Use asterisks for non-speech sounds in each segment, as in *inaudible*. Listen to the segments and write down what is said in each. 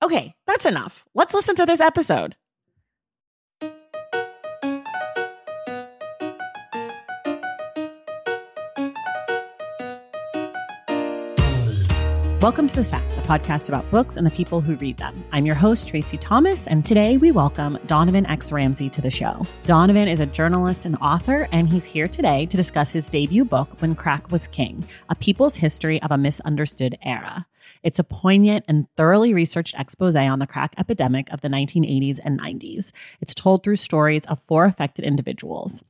Okay, that's enough. Let's listen to this episode. Welcome to The Stacks, a podcast about books and the people who read them. I'm your host, Tracy Thomas, and today we welcome Donovan X. Ramsey to the show. Donovan is a journalist and author, and he's here today to discuss his debut book, When Crack Was King A People's History of a Misunderstood Era. It's a poignant and thoroughly researched expose on the crack epidemic of the 1980s and 90s. It's told through stories of four affected individuals.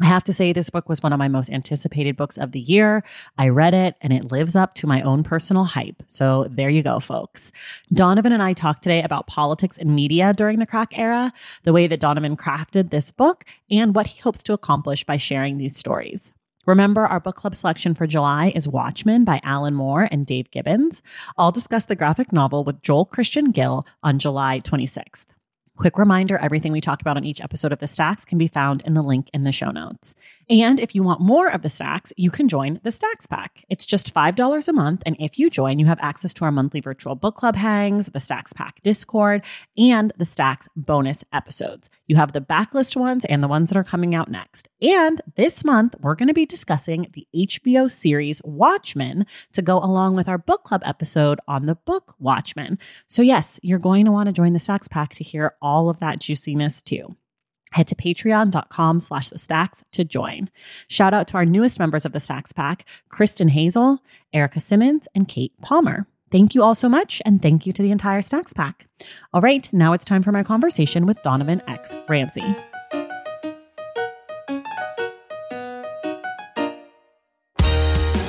I have to say, this book was one of my most anticipated books of the year. I read it and it lives up to my own personal hype. So there you go, folks. Donovan and I talked today about politics and media during the crack era, the way that Donovan crafted this book, and what he hopes to accomplish by sharing these stories. Remember, our book club selection for July is Watchmen by Alan Moore and Dave Gibbons. I'll discuss the graphic novel with Joel Christian Gill on July 26th. Quick reminder everything we talk about on each episode of The Stacks can be found in the link in the show notes. And if you want more of The Stacks, you can join the Stacks Pack. It's just $5 a month. And if you join, you have access to our monthly virtual book club hangs, the Stacks Pack Discord, and the Stacks bonus episodes. You have the backlist ones and the ones that are coming out next. And this month, we're going to be discussing the HBO series Watchmen to go along with our book club episode on the book Watchmen. So, yes, you're going to want to join the Stacks Pack to hear all of that juiciness too. Head to patreon.com slash the stacks to join. Shout out to our newest members of the Stacks Pack, Kristen Hazel, Erica Simmons, and Kate Palmer. Thank you all so much, and thank you to the entire Stacks Pack. All right, now it's time for my conversation with Donovan X. Ramsey.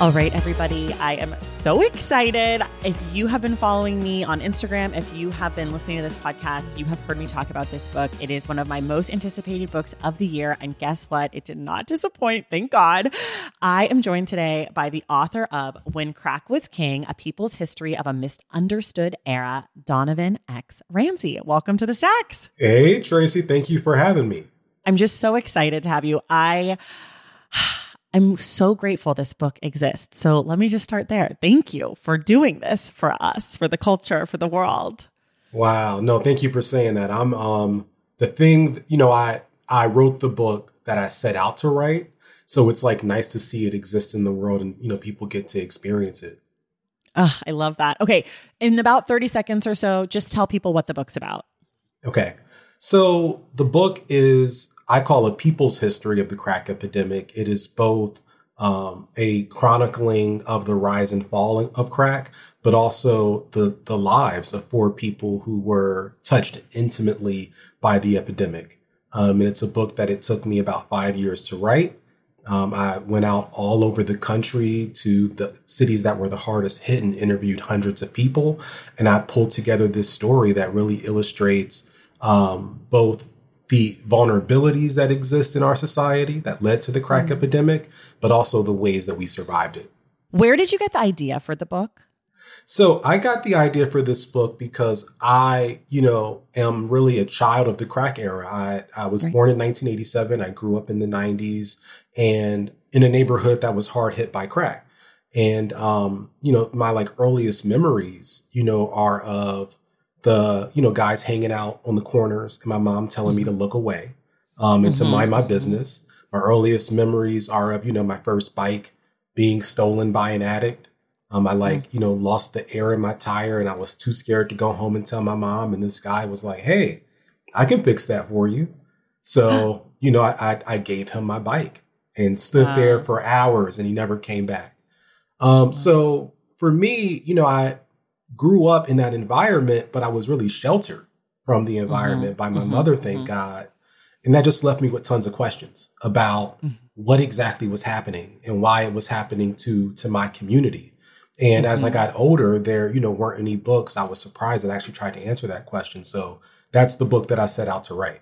All right, everybody, I am so excited. If you have been following me on Instagram, if you have been listening to this podcast, you have heard me talk about this book. It is one of my most anticipated books of the year. And guess what? It did not disappoint. Thank God. I am joined today by the author of When Crack Was King A People's History of a Misunderstood Era, Donovan X. Ramsey. Welcome to the Stacks. Hey, Tracy. Thank you for having me. I'm just so excited to have you. I. I'm so grateful this book exists. So let me just start there. Thank you for doing this for us, for the culture, for the world. Wow. No, thank you for saying that. I'm um the thing, you know, I I wrote the book that I set out to write. So it's like nice to see it exist in the world and you know people get to experience it. I love that. Okay, in about 30 seconds or so, just tell people what the book's about. Okay. So the book is I call a people's history of the crack epidemic. It is both um, a chronicling of the rise and fall of crack, but also the the lives of four people who were touched intimately by the epidemic. Um, and it's a book that it took me about five years to write. Um, I went out all over the country to the cities that were the hardest hit and interviewed hundreds of people. And I pulled together this story that really illustrates um, both the vulnerabilities that exist in our society that led to the crack mm-hmm. epidemic, but also the ways that we survived it. Where did you get the idea for the book? So I got the idea for this book because I, you know, am really a child of the crack era. I, I was right. born in 1987. I grew up in the 90s and in a neighborhood that was hard hit by crack. And, um, you know, my like earliest memories, you know, are of the you know guys hanging out on the corners and my mom telling me to look away um, and mm-hmm. to mind my business. My earliest memories are of you know my first bike being stolen by an addict. Um, I like, you know, lost the air in my tire and I was too scared to go home and tell my mom. And this guy was like, Hey, I can fix that for you. So, *laughs* you know, I, I, I gave him my bike and stood wow. there for hours and he never came back. Um, so for me, you know, I grew up in that environment, but I was really sheltered from the mm-hmm. environment mm-hmm. by my mm-hmm. mother, thank mm-hmm. God. And that just left me with tons of questions about mm-hmm. what exactly was happening and why it was happening to to my community. And as I mm-hmm. got older, there, you know, weren't any books. I was surprised that I actually tried to answer that question. So that's the book that I set out to write.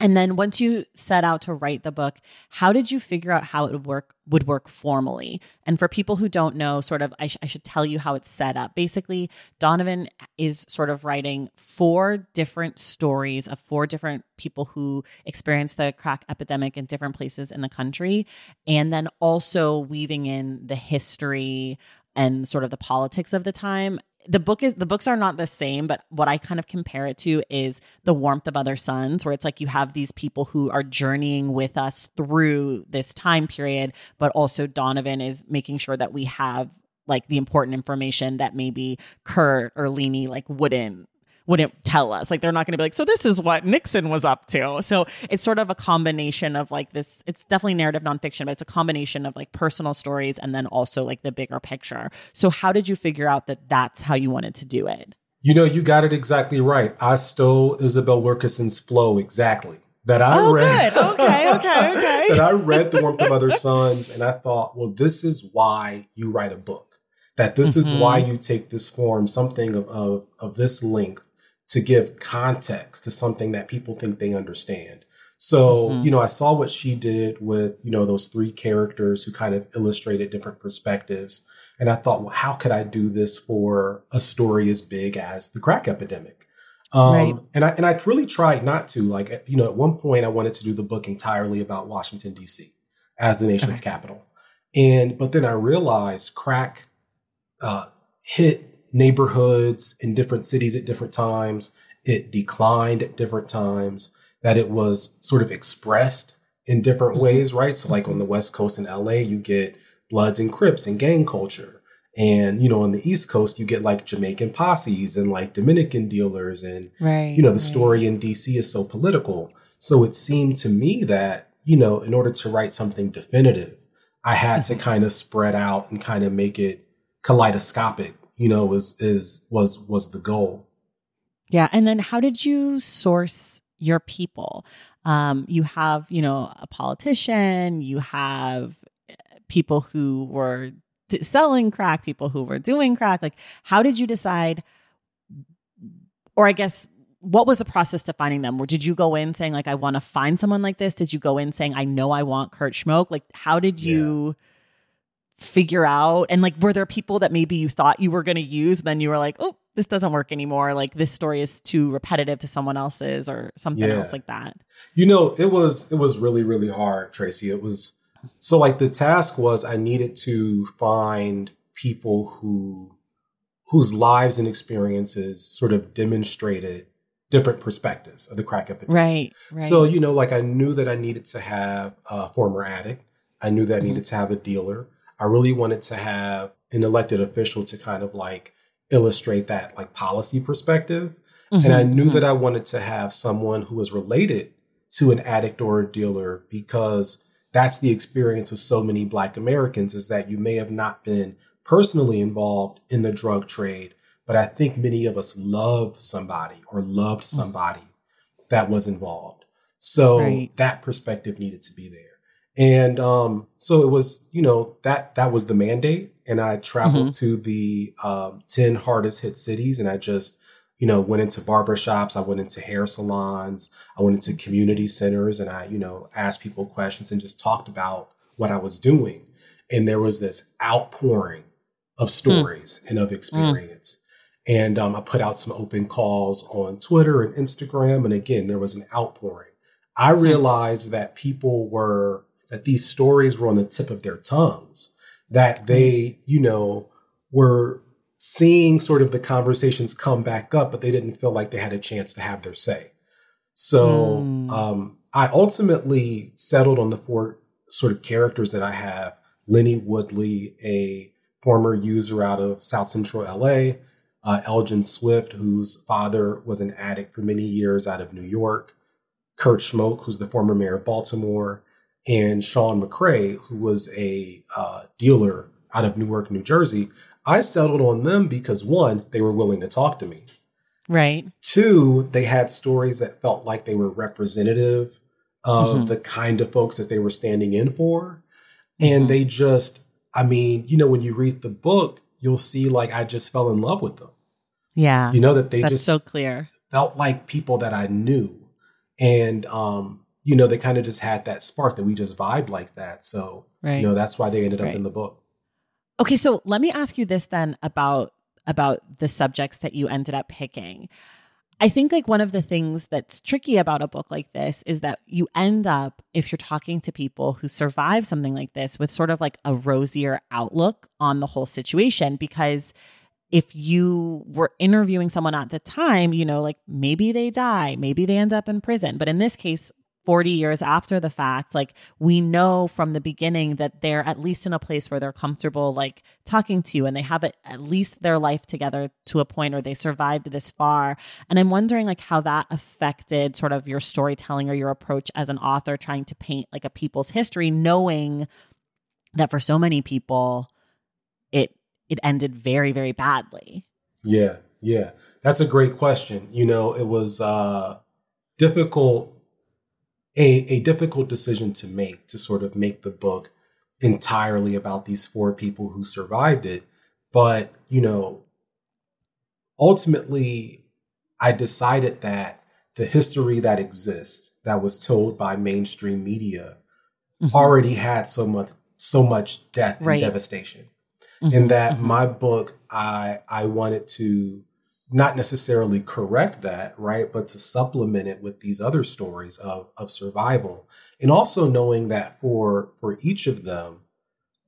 And then once you set out to write the book, how did you figure out how it would work would work formally? And for people who don't know, sort of, I, sh- I should tell you how it's set up. Basically, Donovan is sort of writing four different stories of four different people who experienced the crack epidemic in different places in the country, and then also weaving in the history and sort of the politics of the time the book is the books are not the same but what i kind of compare it to is the warmth of other suns where it's like you have these people who are journeying with us through this time period but also donovan is making sure that we have like the important information that maybe kurt or Lenny like wouldn't wouldn't tell us. Like they're not going to be like, so this is what Nixon was up to. So it's sort of a combination of like this. It's definitely narrative nonfiction, but it's a combination of like personal stories and then also like the bigger picture. So how did you figure out that that's how you wanted to do it? You know, you got it exactly right. I stole Isabel Wilkerson's flow exactly. That I oh, read. Good. Okay, okay, okay. *laughs* that I read The Warmth of Other Suns and I thought, well, this is why you write a book. That this mm-hmm. is why you take this form, something of, of, of this length to give context to something that people think they understand. So, mm-hmm. you know, I saw what she did with, you know, those three characters who kind of illustrated different perspectives. And I thought, well, how could I do this for a story as big as the crack epidemic? Um, right. and I, and I really tried not to like, you know, at one point I wanted to do the book entirely about Washington DC as the nation's okay. capital. And, but then I realized crack, uh, hit neighborhoods in different cities at different times. It declined at different times, that it was sort of expressed in different mm-hmm. ways, right? So, like on the West Coast in LA, you get Bloods and Crips and gang culture. And, you know, on the East Coast, you get like Jamaican posses and like Dominican dealers. And, right, you know, the right. story in DC is so political. So it seemed to me that, you know, in order to write something definitive, I had mm-hmm. to kind of spread out and kind of make it kaleidoscopic you know, was is was was the goal. Yeah, and then how did you source your people? Um, you have, you know, a politician. You have eh, people who were selling crack, people who were doing crack. Like, how did you decide? Or I guess what was the process to finding them? Or did you go in saying like I want to find someone like this? Did you go in saying I know I want Kurt Schmoke? Like how did you yeah figure out? And like were there people that maybe you thought you were going to use then you were like oh this doesn't work anymore. Like this story is too repetitive to someone else's or something yeah. else like that? You know it was it was really really hard tracy. It was so like the task was i needed to find people who whose lives and experiences sort of demonstrated different perspectives of the crack epidemic right, right. so you know like i knew that i needed to have a former addict. I knew that i needed mm-hmm. to have a dealer I really wanted to have an elected official to kind of like illustrate that like policy perspective. Mm-hmm, and I knew mm-hmm. that I wanted to have someone who was related to an addict or a dealer because that's the experience of so many black Americans is that you may have not been personally involved in the drug trade, but I think many of us love somebody or loved mm. somebody mm-hmm. that was involved. So right. that perspective needed to be there. And um, so it was, you know, that that was the mandate. And I traveled mm-hmm. to the um, 10 hardest hit cities and I just, you know, went into barbershops, I went into hair salons, I went into community centers and I, you know, asked people questions and just talked about what I was doing. And there was this outpouring of hmm. stories mm. and of hmm. experience. Mm. And um, I put out some open calls on Twitter and Instagram. And again, there was an outpouring. I hmm. realized that people were that these stories were on the tip of their tongues, that they, you know, were seeing sort of the conversations come back up, but they didn't feel like they had a chance to have their say. So mm. um, I ultimately settled on the four sort of characters that I have Lenny Woodley, a former user out of South Central LA, uh, Elgin Swift, whose father was an addict for many years out of New York, Kurt Schmoke, who's the former mayor of Baltimore, and Sean McCray, who was a uh, dealer out of Newark, New Jersey. I settled on them because one, they were willing to talk to me. Right. Two, they had stories that felt like they were representative of mm-hmm. the kind of folks that they were standing in for. And mm-hmm. they just, I mean, you know, when you read the book, you'll see like I just fell in love with them. Yeah. You know, that they just so clear. Felt like people that I knew. And um, you know, they kind of just had that spark that we just vibed like that. So, right. you know, that's why they ended up right. in the book. Okay, so let me ask you this then about about the subjects that you ended up picking. I think like one of the things that's tricky about a book like this is that you end up, if you're talking to people who survive something like this, with sort of like a rosier outlook on the whole situation. Because if you were interviewing someone at the time, you know, like maybe they die, maybe they end up in prison. But in this case, 40 years after the fact like we know from the beginning that they're at least in a place where they're comfortable like talking to you and they have at least their life together to a point or they survived this far. And i'm wondering like how that affected sort of your storytelling or your approach as an author trying to paint like a people's history knowing that for so many people it it ended very very badly. Yeah yeah. That's a great question. You know it was uh difficult a, a difficult decision to make to sort of make the book entirely about these four people who survived it. But, you know, ultimately, I decided that the history that exists, that was told by mainstream media, mm-hmm. already had so much so much death and devastation. Mm-hmm. And that mm-hmm. my book, I I wanted to not necessarily correct that, right? But to supplement it with these other stories of, of survival. And also knowing that for, for each of them,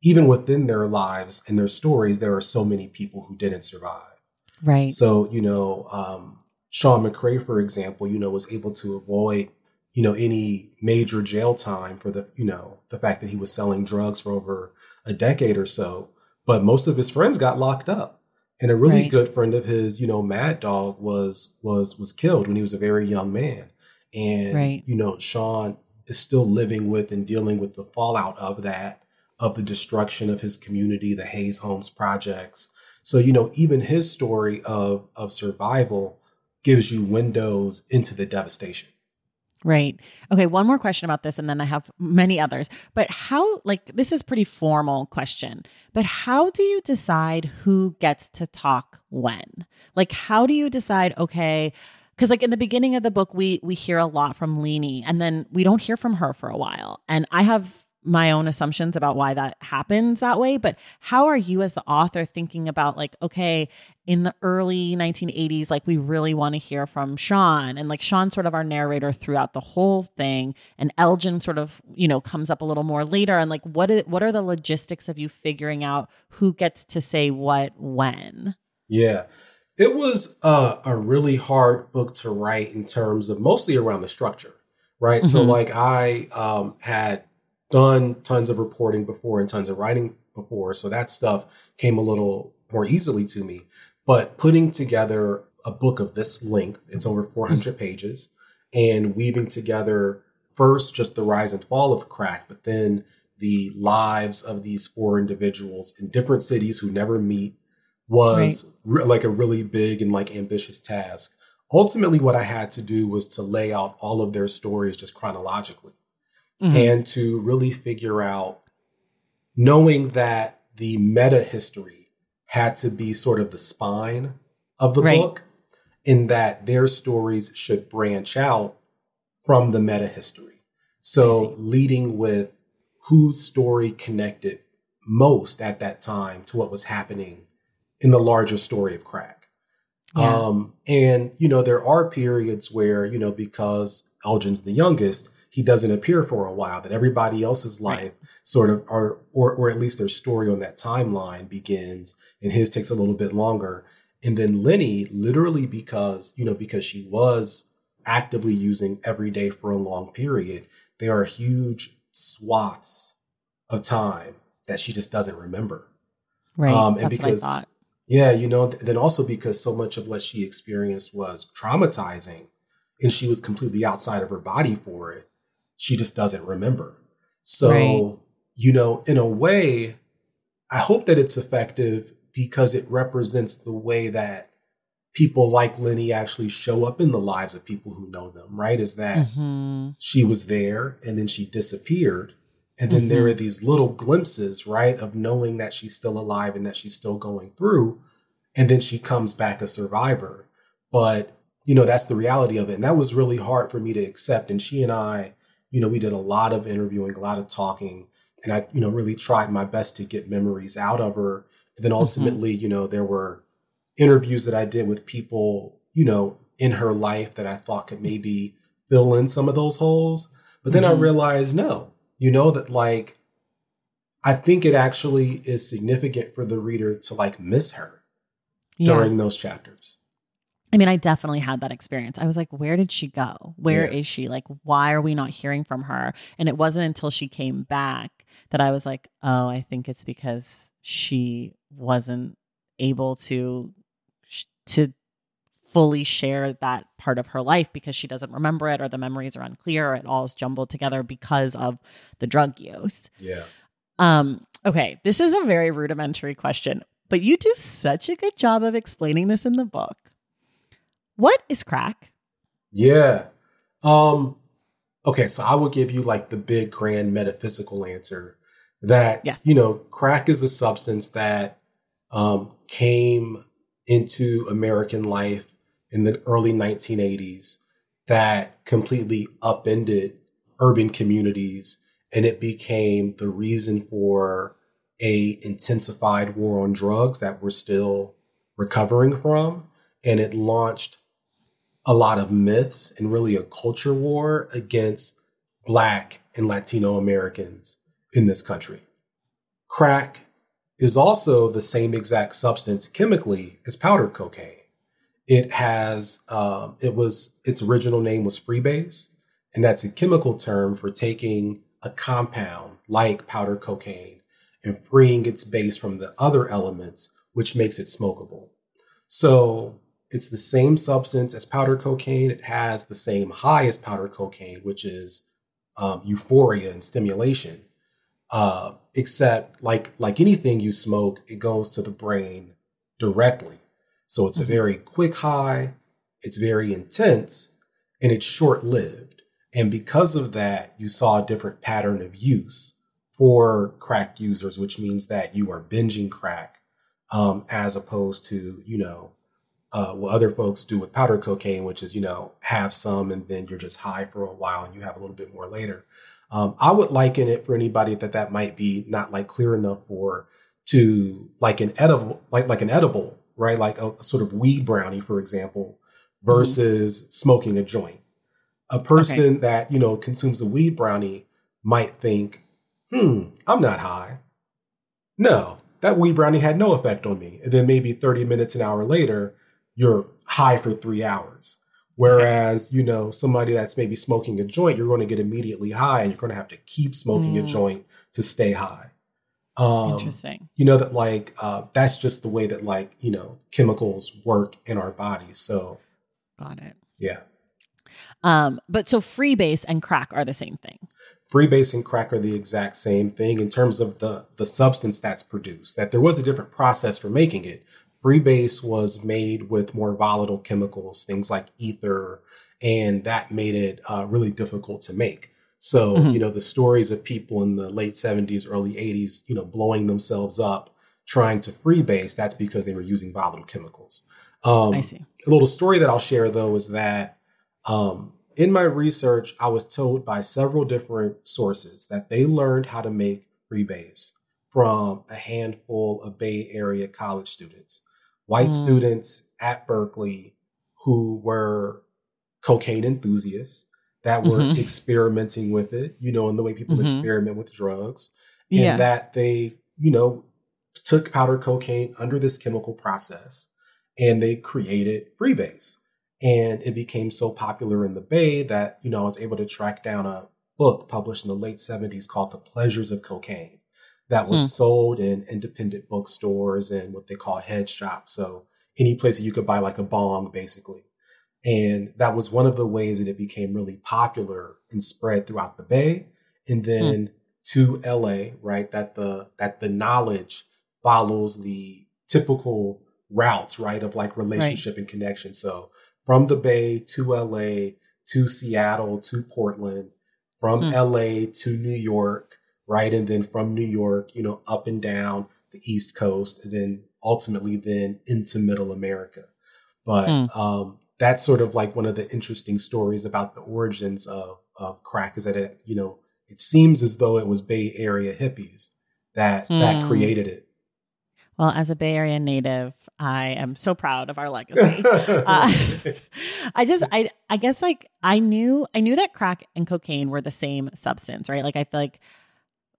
even within their lives and their stories, there are so many people who didn't survive. Right. So, you know, um, Sean McCray, for example, you know, was able to avoid, you know, any major jail time for the, you know, the fact that he was selling drugs for over a decade or so. But most of his friends got locked up. And a really right. good friend of his, you know, Mad Dog was was was killed when he was a very young man. And right. you know, Sean is still living with and dealing with the fallout of that, of the destruction of his community, the hayes Homes projects. So, you know, even his story of of survival gives you windows into the devastation. Right. Okay, one more question about this and then I have many others. But how like this is pretty formal question, but how do you decide who gets to talk when? Like how do you decide okay, because like in the beginning of the book we we hear a lot from Lenny and then we don't hear from her for a while. And I have my own assumptions about why that happens that way but how are you as the author thinking about like okay in the early 1980s like we really want to hear from Sean and like Sean's sort of our narrator throughout the whole thing and Elgin sort of you know comes up a little more later and like what is, what are the logistics of you figuring out who gets to say what when? Yeah. It was uh, a really hard book to write in terms of mostly around the structure right? Mm-hmm. so like I um, had done tons of reporting before and tons of writing before. So that stuff came a little more easily to me. But putting together a book of this length, it's over 400 mm-hmm. pages, and weaving together first just the rise and fall of crack, but then the lives of these four individuals in different cities who never meet was right. re- like a really big and like ambitious task. Ultimately, what I had to do was to lay out all of their stories just chronologically mm-hmm. and to really figure out knowing that the meta history had to be sort of the spine of the right. book in that their stories should branch out from the meta history. So leading with whose story connected most at that time to what was happening in the larger story of crack. Yeah. Um, and, you know, there are periods where, you know, because Elgin's the youngest, he doesn't appear for a while, that everybody else's life right. sort of, or, or, or at least their story on that timeline begins and his takes a little bit longer. And then Lenny, literally because, you know, because she was actively using every day for a long period, there are huge swaths of time that she just doesn't remember. Right. Um, and That's because, what I thought. Yeah, you know, then also because so much of what she experienced was traumatizing and she was completely outside of her body for it, she just doesn't remember. So, right. you know, in a way, I hope that it's effective because it represents the way that people like Lenny actually show up in the lives of people who know them, right? Is that mm-hmm. she was there and then she disappeared. And then mm-hmm. there are these little glimpses, right, of knowing that she's still alive and that she's still going through. And then she comes back a survivor. But, you know, that's the reality of it. And that was really hard for me to accept. And she and I, you know, we did a lot of interviewing, a lot of talking. And I, you know, really tried my best to get memories out of her. And then mm-hmm. ultimately, mm-hmm. you know, there were interviews that I did with people, you know, in her life that I thought could maybe fill in some of those holes. But then mm-hmm. I realized, no, you know, that like, I think it actually is significant for the reader to like miss her yeah. during those chapters. I mean, I definitely had that experience. I was like, where did she go? Where yeah. is she? Like, why are we not hearing from her? And it wasn't until she came back that I was like, oh, I think it's because she wasn't able to to fully share that part of her life because she doesn't remember it or the memories are unclear or it all is jumbled together because of the drug use. Yeah. Um okay, this is a very rudimentary question, but you do such a good job of explaining this in the book. What is crack? Yeah. Um okay, so I will give you like the big grand metaphysical answer that yes. you know, crack is a substance that um came into American life in the early 1980s that completely upended urban communities and it became the reason for a intensified war on drugs that we're still recovering from and it launched a lot of myths and really a culture war against black and latino americans in this country crack is also the same exact substance chemically as powder cocaine. It has, um, it was, its original name was freebase, and that's a chemical term for taking a compound like powder cocaine and freeing its base from the other elements, which makes it smokable. So it's the same substance as powder cocaine. It has the same high as powder cocaine, which is um, euphoria and stimulation. Uh, except like like anything you smoke, it goes to the brain directly. So it's mm-hmm. a very quick high, it's very intense, and it's short lived. And because of that, you saw a different pattern of use for crack users, which means that you are binging crack um, as opposed to, you know, uh, what other folks do with powder cocaine, which is, you know, have some and then you're just high for a while and you have a little bit more later. Um, I would liken it for anybody that that might be not like clear enough for to like an edible, like like an edible, right? Like a, a sort of weed brownie, for example, mm-hmm. versus mm-hmm. smoking a joint. A person okay. that you know consumes a weed brownie might think, "Hmm, I'm not high." No, that weed brownie had no effect on me. And then maybe 30 minutes, an hour later, you're high for three hours. Whereas, you know, somebody that's maybe smoking a joint, you're going to get immediately high and you're going to have to keep smoking mm. a joint to stay high. Um, Interesting. You know, that like, uh, that's just the way that like, you know, chemicals work in our bodies. So, got it. Yeah. Um, but so freebase and crack are the same thing. Freebase and crack are the exact same thing in terms of the the substance that's produced. That there was a different process for making it, Freebase was made with more volatile chemicals, things like ether, and that made it uh, really difficult to make. So, mm-hmm. you know, the stories of people in the late 70s, early 80s, you know, blowing themselves up trying to freebase, that's because they were using volatile chemicals. Um, I see. A little story that I'll share though is that um, in my research, I was told by several different sources that they learned how to make freebase from a handful of Bay Area college students white mm. students at Berkeley who were cocaine enthusiasts that were mm-hmm. experimenting with it, you know, in the way people mm-hmm. experiment with drugs, and yeah. that they, you know, took powder cocaine under this chemical process and they created freebase. And it became so popular in the Bay that, you know, I was able to track down a book published in the late 70s called The Pleasures of Cocaine that was hmm. sold in independent bookstores and what they call head shops. So any place that you could buy like a bong, basically. And that was one of the ways that it became really popular and spread throughout the Bay. And hmm. then to LA, right? That the that the knowledge follows the typical routes, right, of like relationship right. and connection. So from the Bay to LA to Seattle to Portland, from mm. LA to New York, right? And then from New York, you know, up and down the East Coast, and then ultimately then into Middle America. But mm. um, that's sort of like one of the interesting stories about the origins of, of crack is that it, you know, it seems as though it was Bay Area hippies that mm. that hmm. created it. Well, as a Bay Area native, I am so proud of our legacy. *laughs* uh, *laughs* I just, I, I guess, like I knew, I knew that crack and cocaine were the same substance, right? Like I feel like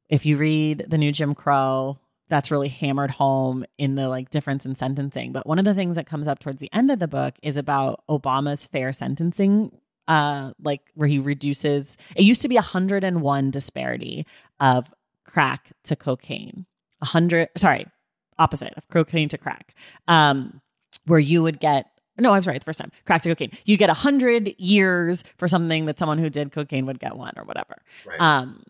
if you read the new Jim Crow, that's really hammered home in the like difference in sentencing. But one of the things that comes up towards the end of the book is about Obama's fair sentencing uh like where he reduces it used to be 101 disparity of crack to cocaine a 100 sorry opposite of cocaine to crack, um, where you would get no, I'm sorry, the first time. Crack to cocaine. You get a hundred years for something that someone who did cocaine would get one or whatever. Right. Um,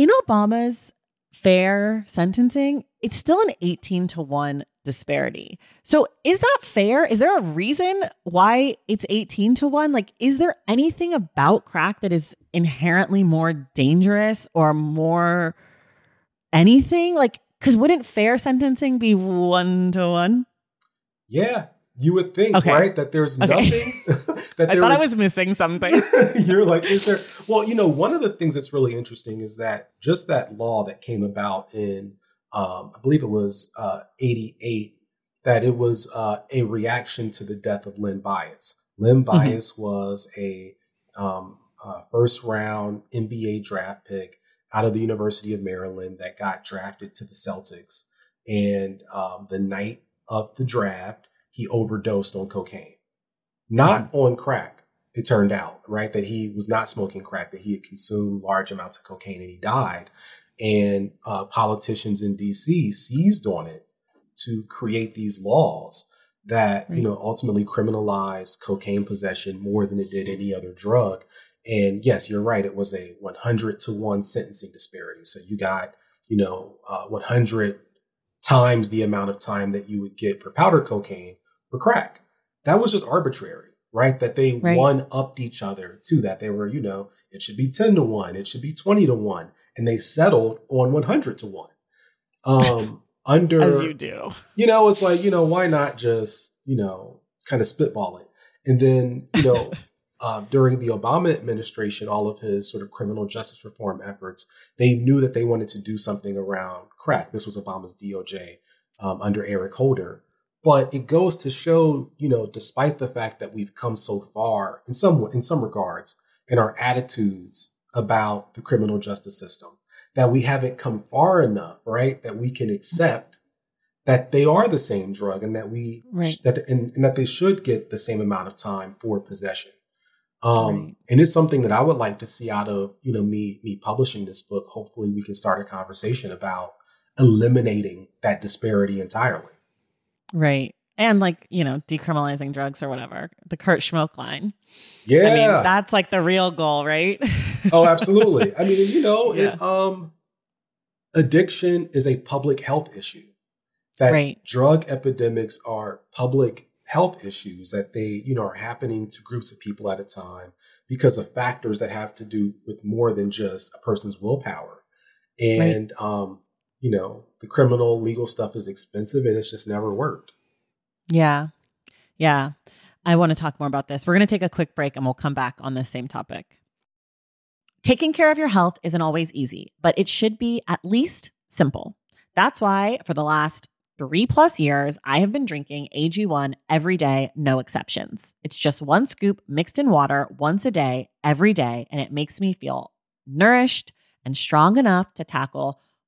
in Obama's fair sentencing, it's still an 18 to 1 disparity. So is that fair? Is there a reason why it's 18 to 1? Like, is there anything about crack that is inherently more dangerous or more anything? Like, because wouldn't fair sentencing be one to one? Yeah, you would think, okay. right? That there's okay. nothing. *laughs* *laughs* that I thought was, I was missing something. *laughs* you're like, is there? Well, you know, one of the things that's really interesting is that just that law that came about in, um, I believe it was uh, 88, that it was uh, a reaction to the death of Len Bias. Len mm-hmm. Bias mm-hmm. was a um, uh, first round NBA draft pick out of the University of Maryland that got drafted to the Celtics. And um, the night of the draft, he overdosed on cocaine, not mm-hmm. on crack. It turned out, right, that he was not smoking crack, that he had consumed large amounts of cocaine and he died. And uh, politicians in DC seized on it to create these laws that, right. you know, ultimately criminalized cocaine possession more than it did any other drug. And yes, you're right. It was a 100 to 1 sentencing disparity. So you got, you know, uh, 100 times the amount of time that you would get for powder cocaine for crack. That was just arbitrary, right? That they right. one upped each other to that. They were, you know, it should be 10 to 1, it should be 20 to 1. And they settled on 100 to 1. Um, *laughs* under. As you do. You know, it's like, you know, why not just, you know, kind of spitball it? And then, you know, uh, *laughs* during the Obama administration, all of his sort of criminal justice reform efforts, they knew that they wanted to do something around crack. This was Obama's DOJ um, under Eric Holder. But it goes to show, you know, despite the fact that we've come so far in some in some regards in our attitudes about the criminal justice system, that we haven't come far enough, right? That we can accept that they are the same drug and that we right. that and, and that they should get the same amount of time for possession. Um, right. and it's something that I would like to see out of, you know, me, me publishing this book. Hopefully we can start a conversation about eliminating that disparity entirely. Right. And like, you know, decriminalizing drugs or whatever, the Kurt Schmoke line. Yeah. I mean, that's like the real goal, right? *laughs* oh, absolutely. I mean, you know, *laughs* yeah. it, um, addiction is a public health issue. That right. drug epidemics are public health issues that they, you know, are happening to groups of people at a time because of factors that have to do with more than just a person's willpower. And, right. um, you know, the criminal legal stuff is expensive and it's just never worked. Yeah. Yeah. I want to talk more about this. We're going to take a quick break and we'll come back on this same topic. Taking care of your health isn't always easy, but it should be at least simple. That's why for the last three plus years, I have been drinking AG1 every day, no exceptions. It's just one scoop mixed in water once a day, every day, and it makes me feel nourished and strong enough to tackle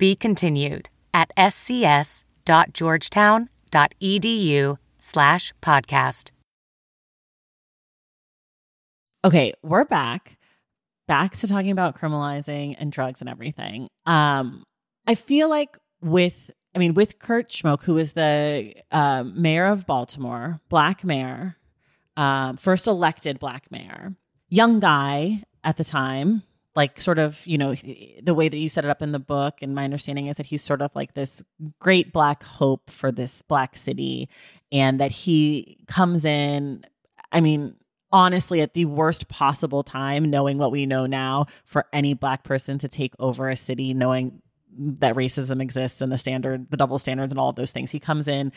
be continued at scs.georgetown.edu slash podcast. Okay, we're back. Back to talking about criminalizing and drugs and everything. Um, I feel like with I mean, with Kurt Schmoke, who is the um, mayor of Baltimore, black mayor, um, first elected black mayor, young guy at the time, like sort of you know the way that you set it up in the book and my understanding is that he's sort of like this great black hope for this black city and that he comes in i mean honestly at the worst possible time knowing what we know now for any black person to take over a city knowing that racism exists and the standard the double standards and all of those things. He comes in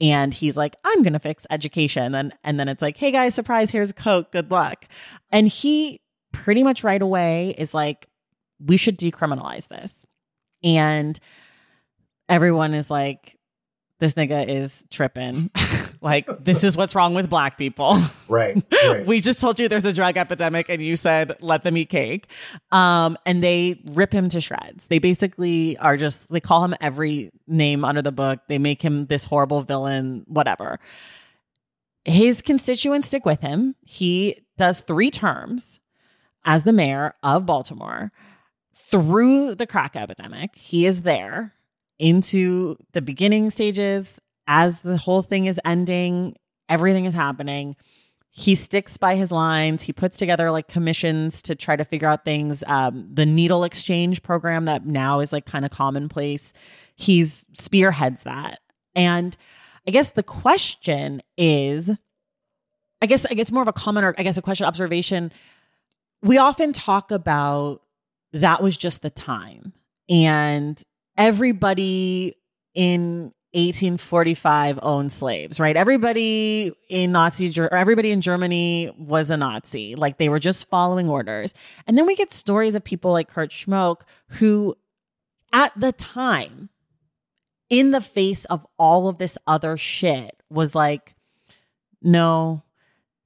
and he's like i'm going to fix education. And then and then it's like hey guys surprise here's coke. Good luck. And he pretty much right away is like, we should decriminalize this. And everyone is like, this nigga is tripping. *laughs* like, this is what's wrong with black people. *laughs* Right. right. we just told you there's a drug epidemic and you said, let them eat cake. Um, and they rip him to shreds. They basically are just, they call him every name under the book. They make him this horrible villain, whatever. His constituents stick with him. He does three terms as the mayor of Baltimore through the crack epidemic. He is there into the beginning stages as the whole thing is ending, everything is happening. He sticks by his lines. He puts together like commissions to try to figure out things. Um, the needle exchange program that now is like kind of commonplace. He's spearheads that. And I guess the question is, I guess I guess more of a comment or I guess a question observation we often talk about that was just the time and everybody in 1845 owned slaves, right? Everybody in Nazi everybody in Germany was a Nazi. Like they were just following orders. And then we get stories of people like Kurt Schmoke who at the time in the face of all of this other shit was like no,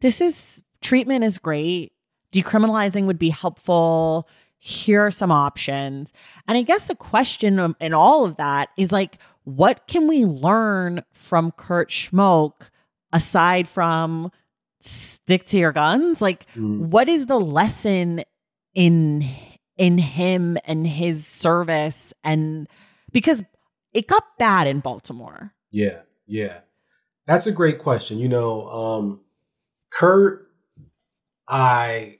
this is treatment is great decriminalizing would be helpful. Here are some options. And I guess the question in all of that is like, what can we learn from Kurt Schmoke aside from stick to your guns? Like, mm. what is the lesson in in him and his service? And because it got bad in Baltimore Yeah, yeah. That's a great question. You know, um, Kurt, I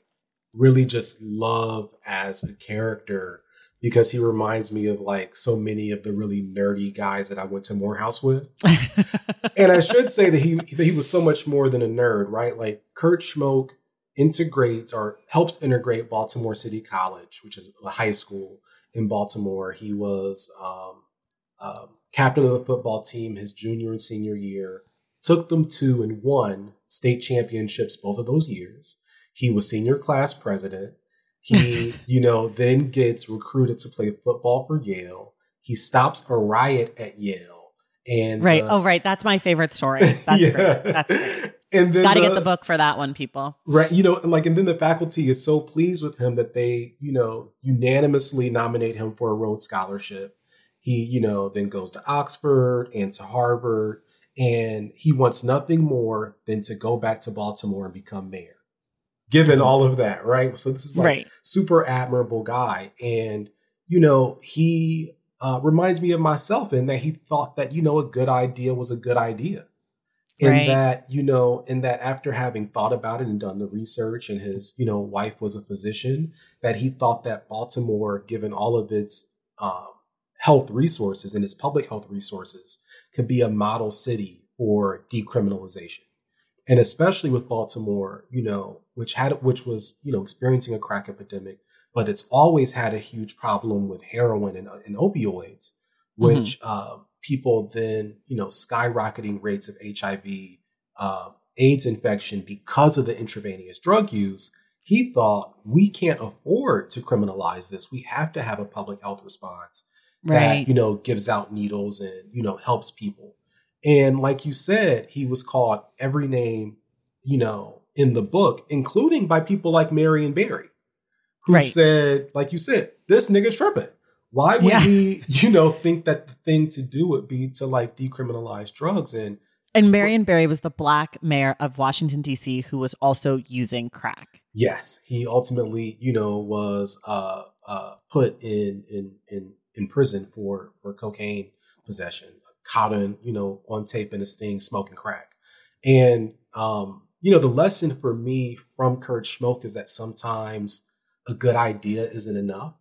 really just love as a character because he reminds me of like so many of the really nerdy guys that I went to Morehouse with. *laughs* and I should say that he that he was so much more than a nerd, right? Like Kurt Schmoke integrates or helps integrate Baltimore City College, which is a high school in Baltimore. He was um, um, captain of the football team his junior and senior year. Took them to and won state championships both of those years. He was senior class president. He, *laughs* you know, then gets recruited to play football for Yale. He stops a riot at Yale. And right. Uh, oh, right. That's my favorite story. That's yeah. great. That's great. *laughs* And then got to get the book for that one, people. Right. You know, and like, and then the faculty is so pleased with him that they, you know, unanimously nominate him for a Rhodes Scholarship. He, you know, then goes to Oxford and to Harvard, and he wants nothing more than to go back to Baltimore and become mayor given all of that, right? So this is like right. super admirable guy. And, you know, he uh, reminds me of myself in that he thought that, you know, a good idea was a good idea. And right. that, you know, and that after having thought about it and done the research and his, you know, wife was a physician, that he thought that Baltimore, given all of its um, health resources and its public health resources, could be a model city for decriminalization and especially with Baltimore, you know, which had which was you know experiencing a crack epidemic, but it's always had a huge problem with heroin and, and opioids, mm-hmm. which mm-hmm. uh, people then you know skyrocketing rates of HIV, uh, AIDS infection because of the intravenous drug use. He thought we can't afford to criminalize this. We have to have a public health response right. that you know gives out needles and you know helps people. And like you said, he was called every name, you know, in the book, including by people like Marion Barry, who right. said, like you said, this nigga tripping. Why would yeah. he, you know, think that the thing to do would be to like decriminalize drugs and and Marion Barry was the black mayor of Washington D.C. who was also using crack. Yes, he ultimately, you know, was uh, uh, put in in in in prison for for cocaine possession caught on, you know, on tape in a sting smoking crack. And, um, you know, the lesson for me from Kurt Schmoke is that sometimes a good idea isn't enough.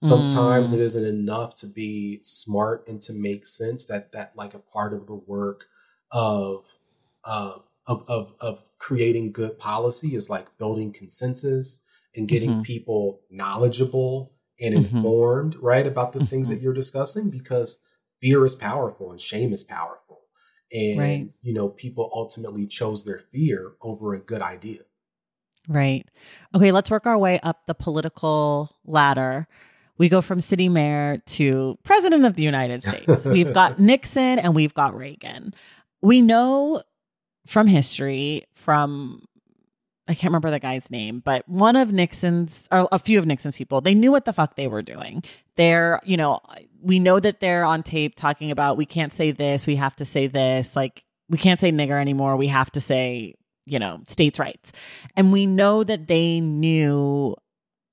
Sometimes mm. it isn't enough to be smart and to make sense that that like a part of the work of uh, of, of of creating good policy is like building consensus and getting mm-hmm. people knowledgeable and mm-hmm. informed, right, about the mm-hmm. things that you're discussing because fear is powerful and shame is powerful. And, right. you know, people ultimately chose their fear over a good idea. Right. Okay, let's work our way up the political ladder. We go from city mayor to president of the United States. *laughs* we've got Nixon and we've got Reagan. We know from history, from I can't remember the guy's name, but one of Nixon's or a few of Nixon's people, they knew what the fuck they were doing. They're, you know, we know that they're on tape talking about we can't say this, we have to say this, like we can't say nigger anymore, we have to say, you know, states' rights. And we know that they knew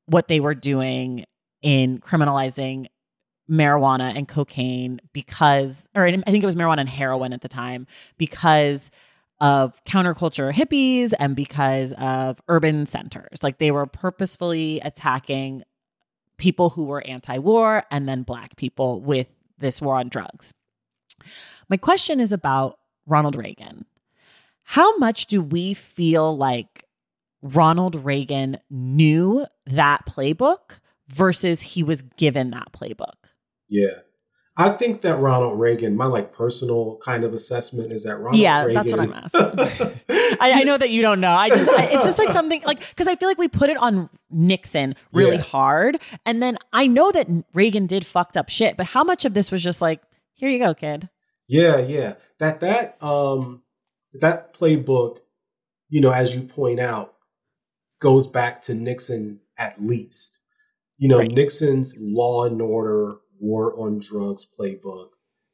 what they were doing in criminalizing marijuana and cocaine because or I think it was marijuana and heroin at the time because of counterculture hippies and because of urban centers. Like they were purposefully attacking people who were anti war and then black people with this war on drugs. My question is about Ronald Reagan. How much do we feel like Ronald Reagan knew that playbook versus he was given that playbook? Yeah. I think that Ronald Reagan, my like personal kind of assessment is that Ronald Reagan. yeah, Reagan. that's what I'm asking. *laughs* I, I, know that you don't know. I just, I, it's just like something like, cause I feel like we put it on Nixon really yeah. hard. And then I know that Reagan did fucked up shit, but how much of this was just like, here you go, kid. Yeah, yeah. That, that, um, that playbook, you know, as you point out, goes back to Nixon at least. You know, right. Nixon's law and order war on drugs playbook,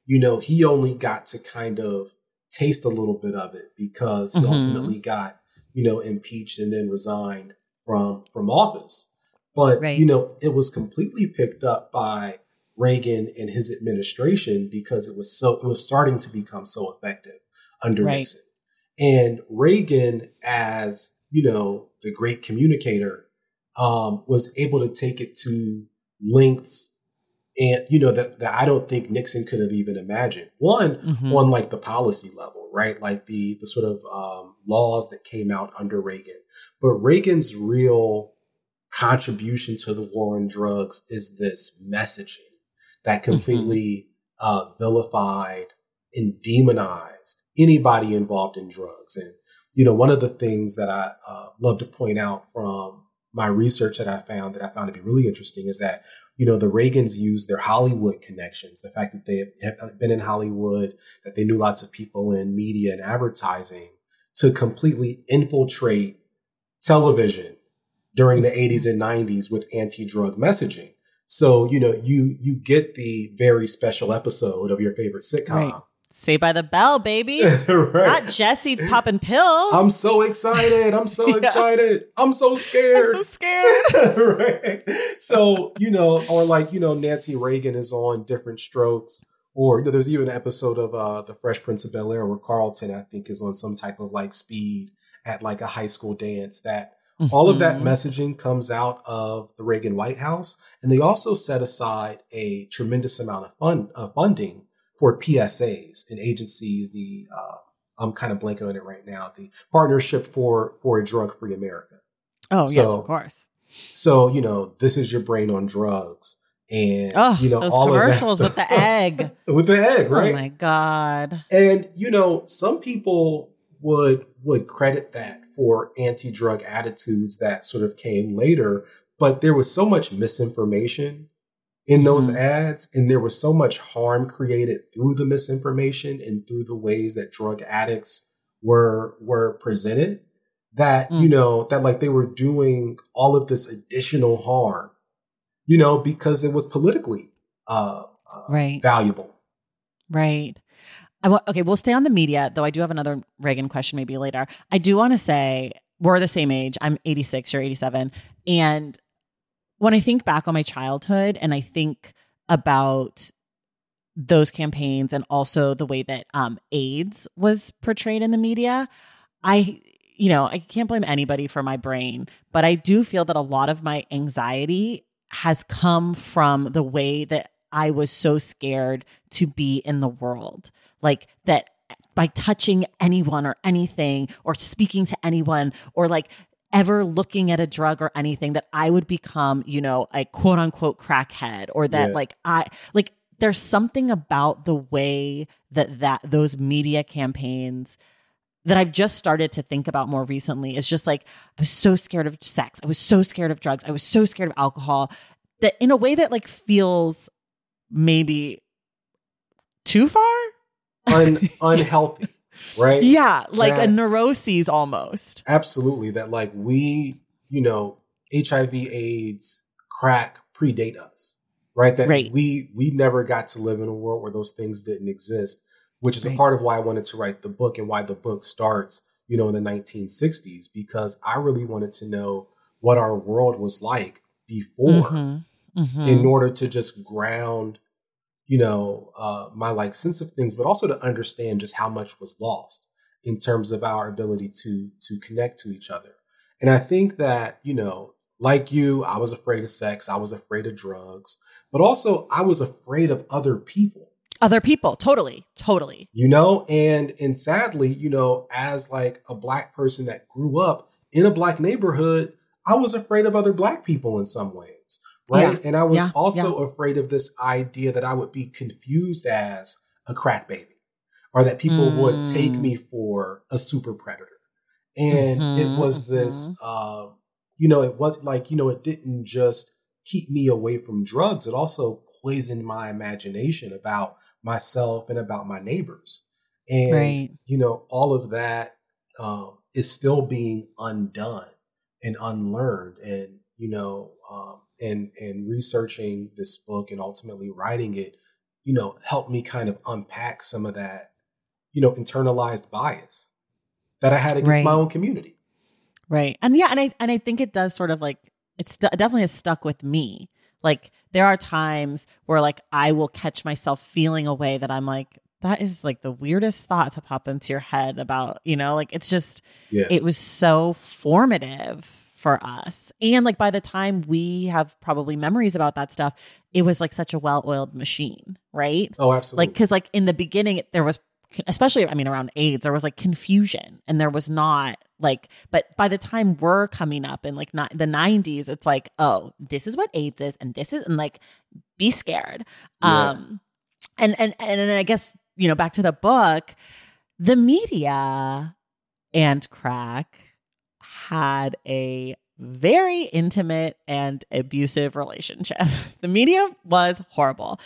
you know, he only got to kind of taste a little bit of it because he mm-hmm. ultimately got, you know, impeached and then resigned from from office. But right. you know, it was completely picked up by Reagan and his administration because it was so it was starting to become so effective under right. Nixon. And Reagan, as you know, the great communicator, um, was able to take it to lengths and you know that, that I don't think Nixon could have even imagined. One mm-hmm. on like the policy level, right? Like the the sort of um, laws that came out under Reagan, but Reagan's real contribution to the war on drugs is this messaging that mm-hmm. completely mm-hmm. uh, vilified and demonized anybody involved in drugs. And, you know, one of the things that I uh, love to point out from my research that I found that I found to be really interesting is that, you know, the Reagans used their Hollywood connections, the fact that they have uh, been in Hollywood, that they knew lots of people in media and advertising to completely infiltrate television during the mm-hmm. 80s and 90s with anti-drug messaging. So, you know, you you get the very special episode of your favorite sitcom. Right. Saved by the Bell, baby. *laughs* right. Not Jesse's popping pills. I'm so excited. I'm so *laughs* yeah. excited. I'm so scared. I'm so scared. *laughs* right. So, you know, or like, you know, Nancy Reagan is on Diff'rent Strokes. Or you know, there's even an episode of uh, The Fresh Prince of Bel Air where Carlton, I think, is on some type of like speed at like a high school dance that Mm-hmm. All of that mm-hmm. messaging comes out of the Reagan White House, and they also set aside a tremendous amount of fund uh, funding for PSAs, an agency. The uh, I'm kind of blanking on it right now. The Partnership for for a Drug Free America. Oh so, yes, of course. So you know, this is your brain on drugs, and oh, you know those all commercials with the egg, *laughs* with the egg, right? Oh my god! And you know, some people would would credit that for anti drug attitudes that sort of came later. But there was so much misinformation in those mm-hmm. ads, and there was so much harm created through the misinformation and through the ways that drug addicts were were presented that mm. you know that like they were doing all of this additional harm you know because it was politically uh, uh right valuable right I want, okay, we'll stay on the media, though I do have another Reagan question maybe later. I do want to say we're the same age. I'm 86, you're 87. And when I think back on my childhood and I think about those campaigns and also the way that um, AIDS was portrayed in the media, I, you know, I can't blame anybody for my brain, but I do feel that a lot of my anxiety has come from the way that I was so scared to be in the world. Like that by touching anyone or anything or speaking to anyone or like ever looking at a drug or anything that I would become, you know, a quote unquote crackhead or that yeah. like I like there's something about the way that that those media campaigns that I've just started to think about more recently is just like I was so scared of sex. I was so scared of drugs. I was so scared of alcohol that in a way that like feels maybe too far un, unhealthy, right? Yeah, like that, a neuroses almost. Absolutely. That like we, you know, HIV, AIDS, crack predate us, right? That right. we we never got to live in a world where those things didn't exist, which is right. a part of why I wanted to write the book and why the book starts, you know, in the 1960s because I really wanted to know what our world was like before mm-hmm. Mm-hmm. in order to just ground you know, uh, my like sense of things, but also to understand just how much was lost in terms of our ability to to connect to each other. And I think that, you know, like you, I was afraid of sex, I was afraid of drugs, but also I was afraid of other people. Other people, totally, totally. You know, and and sadly, you know, as like a black person that grew up in a black neighborhood, I was afraid of other black people in some ways right? Yeah. And I was yeah. also yeah. afraid of this idea that I would be confused as a crack baby or that people mm. would take me mm. for a super predator. And mm-hmm, it was this, mm-hmm. uh, you know, it was like, you know, it didn't just keep me away from drugs, it also poisoned my imagination about myself and about my neighbors. And, right. you know, all of that um, is still being undone and unlearned. And, you know, um, and and researching this book and ultimately writing it, you know, helped me kind of unpack some of that, you know, internalized bias that I had against right. my own community. Right. And yeah, and I and I think it does sort of like it's definitely has stuck with me. Like there are times where like I will catch myself feeling a way that I'm like, that is like the weirdest thought to pop into your head about, you know, like it's just, Yeah. it was so formative for us. And like by the time we have probably memories about that stuff, it was like such a well oiled machine, right? oh, absolutely. Like, cause like in the beginning, there was, especially, I mean, around AIDS, there was like confusion and there was not like, but by the time we're coming up in like not the 90s, it's like, oh, this is what AIDS is and this is, and like, be scared. Yeah. Um, and, and, and then I guess, you know, back to the book, the media and crack had a very intimate and abusive relationship. *laughs* The media was horrible.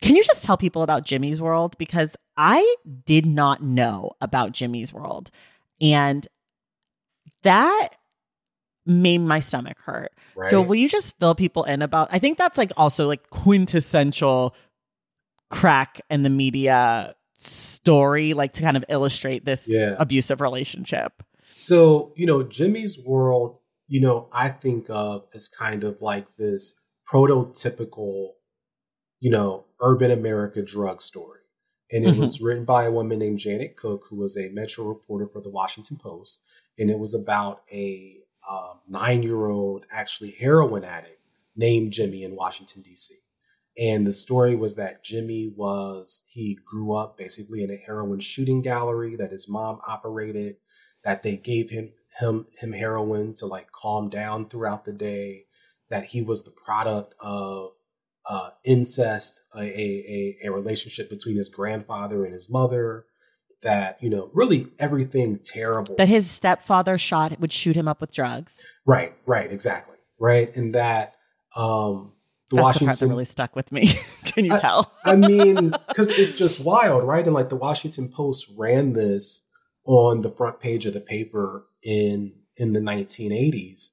Can you just tell people about Jimmy's World? Because I did not know about Jimmy's World. And that made my stomach hurt. So will you just fill people in about I think that's like also like quintessential crack and the media story, like to kind of illustrate this Yeah. abusive relationship. So, you know, Jimmy's World, you know, I think of as kind of like this prototypical, you know, urban America drug story. And it was written by a woman named Janet Cooke, who was a Metro reporter for the Washington Post. And it was about a um, nine year old, actually heroin addict named Jimmy in Washington, D.C. And the story was that Jimmy was, he grew up basically in a heroin shooting gallery that his mom operated that they gave him him him heroin to like calm down throughout the day that he was the product of uh, incest a, a, a, a relationship between his grandfather and his mother that you know really everything terrible That his stepfather shot would shoot him up with drugs. right right exactly right and that um the That's the part washington that really stuck with me. *laughs* Can you I- tell? I mean, *laughs* because it's just wild, right? And like the Washington Post ran this on the front page of the paper in in the 1980s,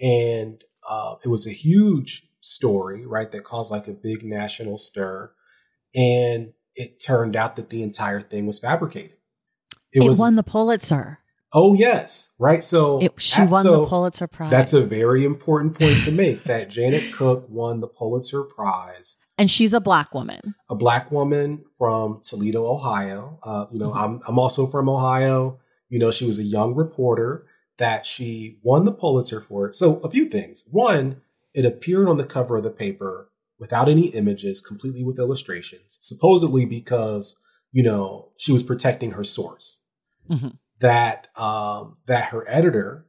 and uh, it was a huge story, right? That caused like a big national stir, and it turned out that the entire thing was fabricated. It, was won the Pulitzer. Oh yes, right. So It, she won so the Pulitzer Prize. That's a very important point to make. that Janet Cooke won the Pulitzer Prize and she's a black woman. a black woman from Toledo, Ohio. Uh, you know, Mhm. I'm I'm also from Ohio. You know, she was a young reporter that she won the Pulitzer for. So a few things. One, it appeared on the cover of the paper without any images, completely with illustrations, supposedly because you know she was protecting her source. Mhm. That um, that her editor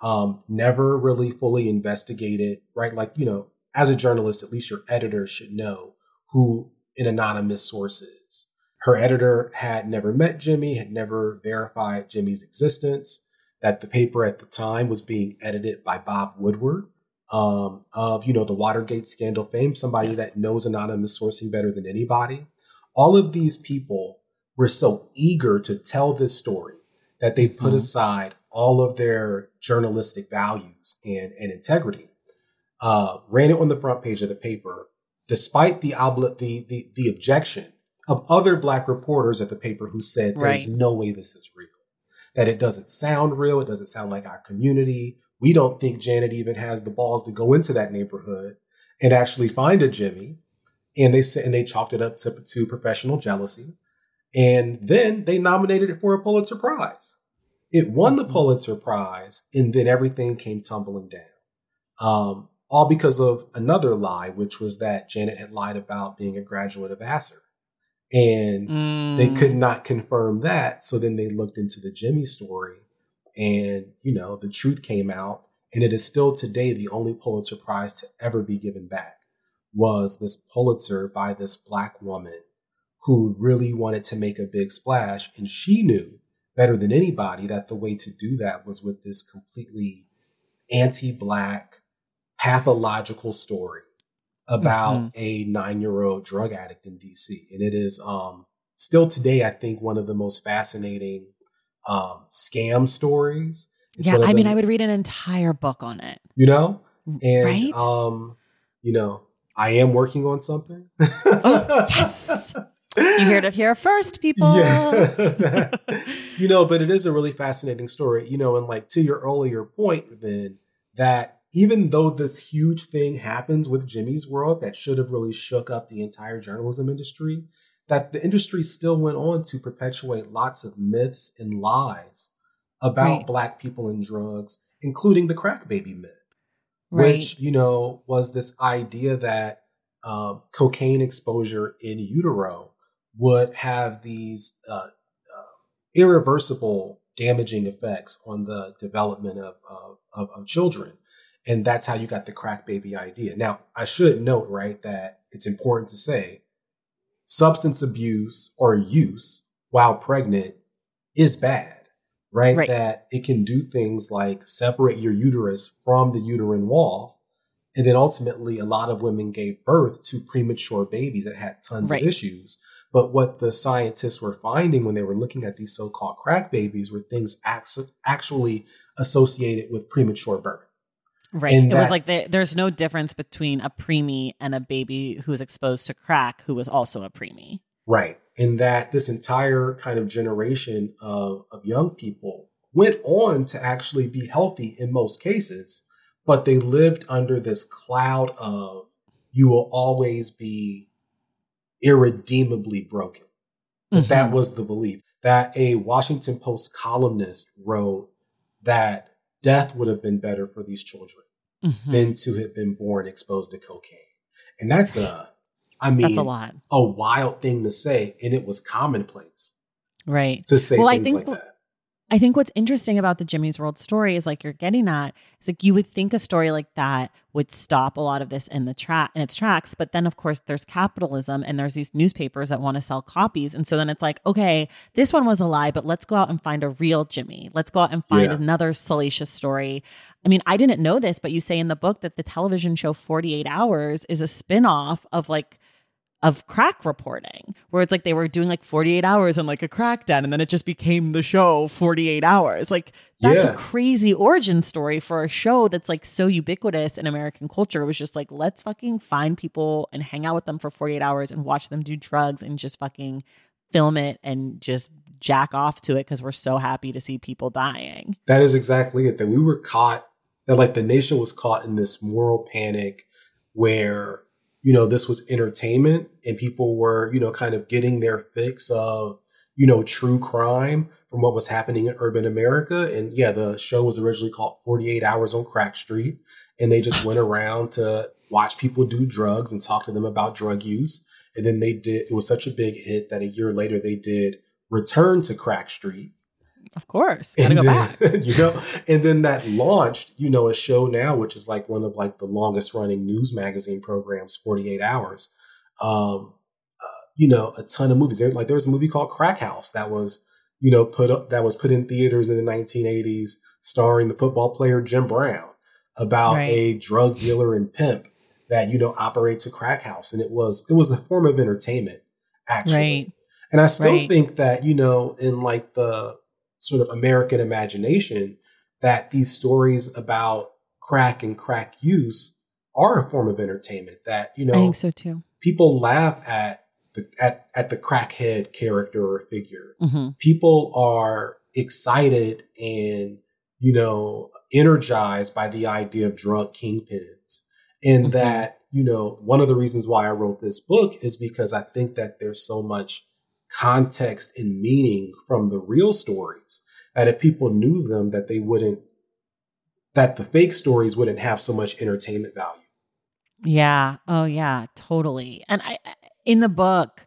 um, never really fully investigated, right? Like you know, as a journalist, at least your editor should know who an anonymous source is. Her editor had never met Jimmy, had never verified Jimmy's existence, that the paper at the time was being edited by Bob Woodward um, of, you know, the Watergate scandal fame, somebody Yes. that knows anonymous sourcing better than anybody. All of these people were so eager to tell this story that they put Mhm. aside all of their journalistic values and, and integrity uh, ran it on the front page of the paper, despite the, obli- the, the, the objection of other black reporters at the paper who said there's Right. no way this is real, that it doesn't sound real, it doesn't sound like our community. We don't think Janet even has the balls to go into that neighborhood and actually find a Jimmy. And they said, and they chalked it up to, to professional jealousy. And then they nominated it for a Pulitzer Prize. It won the Mhm. Pulitzer Prize, and then everything came tumbling down. Um, all because of another lie, which was that Janet had lied about being a graduate of Vassar. And they Mm. could not confirm that. So then they looked into the Jimmy story and, you know, the truth came out. And it is still today the only Pulitzer Prize to ever be given back was this Pulitzer by this black woman who really wanted to make a big splash. And she knew better than anybody that the way to do that was with this completely anti-black pathological story about Mhm. a nine-year-old drug addict in DC. And it is um, still today, I think, one of the most fascinating um, scam stories. It's yeah, I mean, I would read an entire book on it. you know, and right? um, you know, I am working on something. Oh, *laughs* yes. You heard it here first, people. Yeah. *laughs* you know, but it is a really fascinating story, you know, and like to your earlier point, then that even though this huge thing happens with Jimmy's World that should have really shook up the entire journalism industry, that the industry still went on to perpetuate lots of myths and lies about right. black people and drugs, including the crack baby myth, right. which, you know, was this idea that um, cocaine exposure in utero would have these uh, uh, irreversible damaging effects on the development of, of, of, of children. And that's how you got the crack baby idea. Now, I should note, right, that it's important to say substance abuse or use while pregnant is bad, right? right? That it can do things like separate your uterus from the uterine wall. And then ultimately, a lot of women gave birth to premature babies that had tons right. of issues. But what the scientists were finding when they were looking at these so called crack babies were things actually associated with premature birth. Right. And it that, was like the, there's no difference between a preemie and a baby who was exposed to crack who was also a preemie. Right. And that this entire kind of generation of, of young people went on to actually be healthy in most cases, but they lived under this cloud of you will always be irredeemably broken. Mm-hmm. That was the belief that a Washington Post columnist wrote that death would have been better for these children mm-hmm. than to have been born exposed to cocaine. And that's a, I mean, that's a lot, a wild thing to say. And it was commonplace. Right. To say well, things I think like that. I think what's interesting about the Jimmy's World story is like you're getting at is like you would think a story like that would stop a lot of this in the track in its tracks, but then of course there's capitalism and there's these newspapers that want to sell copies, and so then it's like okay, this one was a lie, but let's go out and find a real Jimmy. Let's go out and find yeah. another salacious story. I mean, I didn't know this, but you say in the book that the television show 48 Hours is a spinoff of like of crack reporting where it's like they were doing like 48 hours in like a crack den and then it just became the show 48 hours. Like that's yeah. a crazy origin story for a show that's like so ubiquitous in american culture. It was just like let's fucking find people and hang out with them for 48 hours and watch them do drugs and just fucking film it and just jack off to it because we're so happy to see people dying. That is exactly it that we were caught that like the nation was caught in this moral panic where you know, this was entertainment and people were, you know, kind of getting their fix of, you know, true crime from what was happening in urban America. And yeah, the show was originally called 48 Hours on Crack Street. And they just went around to watch people do drugs and talk to them about drug use. And then they did, it was such a big hit that a year later they did Return to Crack Street, of course. Gotta and go then, back. *laughs* you know, and then that launched, you know, a show now, which is like one of like the longest running news magazine programs, 48 hours. Um, uh, you know, a ton of movies. There, like there was a movie called Crack House that was, you know, put up, that was put in theaters in the 1980s, starring the football player Jim Brown about right. a drug dealer and pimp that, you know, operates a crack house. And it was, it was a form of entertainment, actually. Right. And I still right. think that, you know, in like the, sort of American imagination that these stories about crack and crack use are a form of entertainment that, you know, I think so too. People laugh at the, at, at the crackhead character or figure. Mm-hmm. People are excited and, you know, energized by the idea of drug kingpins. And mm-hmm. that, you know, one of the reasons why I wrote this book is because I think that there's so much context and meaning from the real stories that if people knew them that they wouldn't that the fake stories wouldn't have so much entertainment value. Yeah. Oh yeah. Totally. And i in the book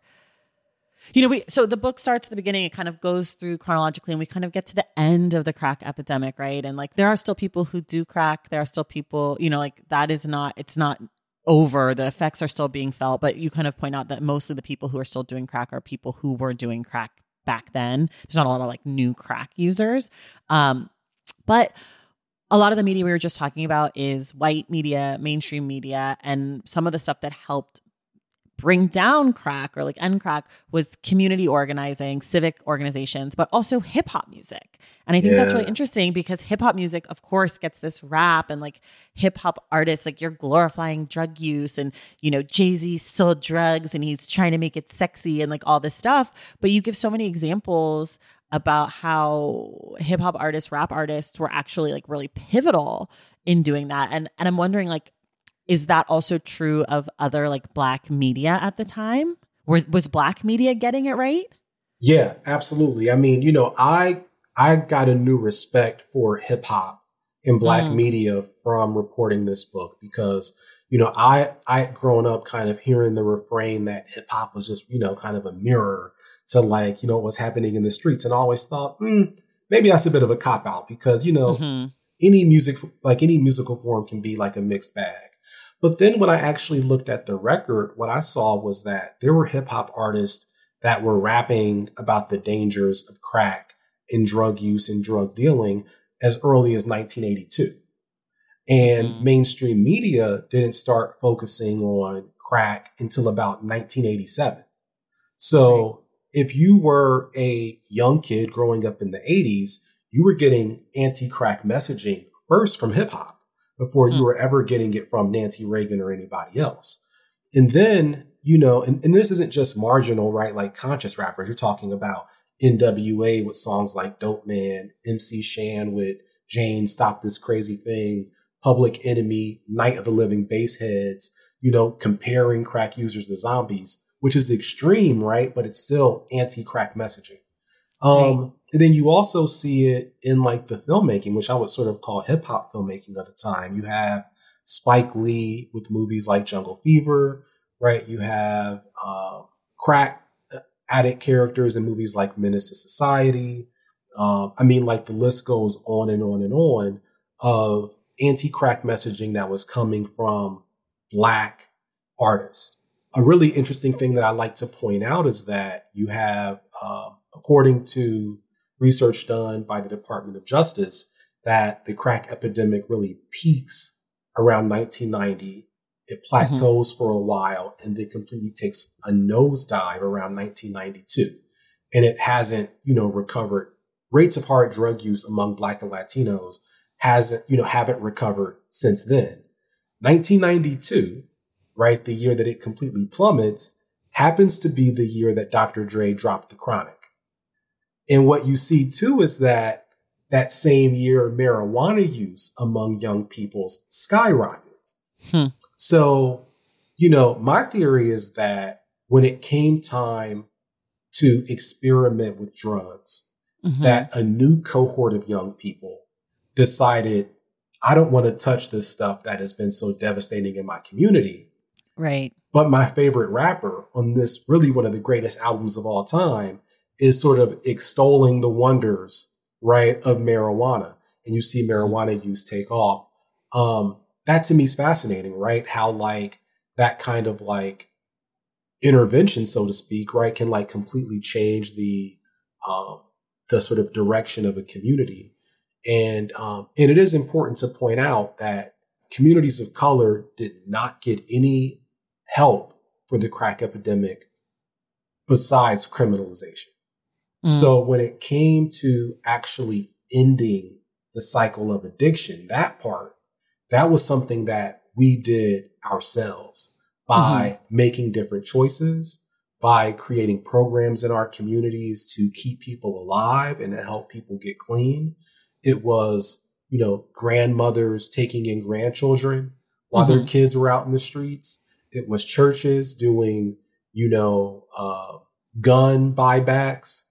you know we so the book starts at the beginning. It kind of goes through chronologically and we kind of get to the end of the crack epidemic right? And like there are still people who do crack. There are still people you know like that is not it's not over. The effects are still being felt, but you kind of point out that mostly the people who are still doing crack are people who were doing crack back then. There's not a lot of like new crack users. Um, but a lot of the media we were just talking about is white media, mainstream media, and some of the stuff that helped bring down crack or like end crack was community organizing, civic organizations, but also hip hop music. And I think yeah. that's really interesting because hip hop music, of course, gets this rap and like hip hop artists, like you're glorifying drug use and, you know, Jay Z sold drugs and he's trying to make it sexy and like all this stuff. But you give so many examples about how hip hop artists, rap artists were actually like really pivotal in doing that. And and I'm wondering like is that also true of other like black media at the time? Were, was black media getting it right? Yeah, absolutely. I mean, you know, I I got a new respect for hip hop in black mm. media from reporting this book because you know I I had grown up kind of hearing the refrain that hip hop was just you know kind of a mirror to like you know what's happening in the streets, and I always thought mm, maybe that's a bit of a cop out because you know mm-hmm. any music like any musical form can be like a mixed bag. But then when I actually looked at the record, what I saw was that there were hip hop artists that were rapping about the dangers of crack and drug use and drug dealing as early as 1982. And mm. mainstream media didn't start focusing on crack until about 1987. So right. if you were a young kid growing up in the 80s, you were getting anti crack messaging first from hip hop before you hmm. were ever getting it from Nancy Reagan or anybody else. And then, you know, and, and this isn't just marginal, right? Like conscious rappers. You're talking about NWA with songs like Dope Man, MC Shan with Jane, Stop This Crazy Thing, Public Enemy, Night of the Living Baseheads, you know, comparing crack users to zombies, which is extreme, right? But it's still anti crack messaging. Um, right. And then you also see it in like the filmmaking, which I would sort of call hip hop filmmaking at the time. You have Spike Lee with movies like Jungle Fever, right? You have uh, crack addict characters in movies like Menace to Society. Um, I mean, like the list goes on and on and on of anti-crack messaging that was coming from black artists. A really interesting thing that I like to point out is that you have, um, according to research done by the Department of Justice, that the crack epidemic really peaks around 1990. It plateaus mm-hmm. for a while and then completely takes a nosedive around 1992. And it hasn't, you know, recovered. Rates of hard drug use among Black and Latinos hasn't, you know, haven't recovered since then. 1992, right, the year that it completely plummets, happens to be the year that Dr. Dre dropped the chronic. And what you see too is that that same year, marijuana use among young people skyrockets. Hmm. So, you know, my theory is that when it came time to experiment with drugs, mm-hmm. that a new cohort of young people decided, I don't want to touch this stuff that has been so devastating in my community. Right. But my favorite rapper on this really one of the greatest albums of all time is sort of extolling the wonders, right, of marijuana. And you see marijuana use take off. Um, that to me is fascinating, right? How like that kind of like intervention, so to speak, right, can like completely change the, um, the sort of direction of a community. And, um, and it is important to point out that communities of color did not get any help for the crack epidemic besides criminalization. Mm. So when it came to actually ending the cycle of addiction, that part, that was something that we did ourselves by mm-hmm. making different choices, by creating programs in our communities to keep people alive and to help people get clean. It was, you know, grandmothers taking in grandchildren while mm-hmm. their kids were out in the streets. It was churches doing, you know, uh, gun buybacks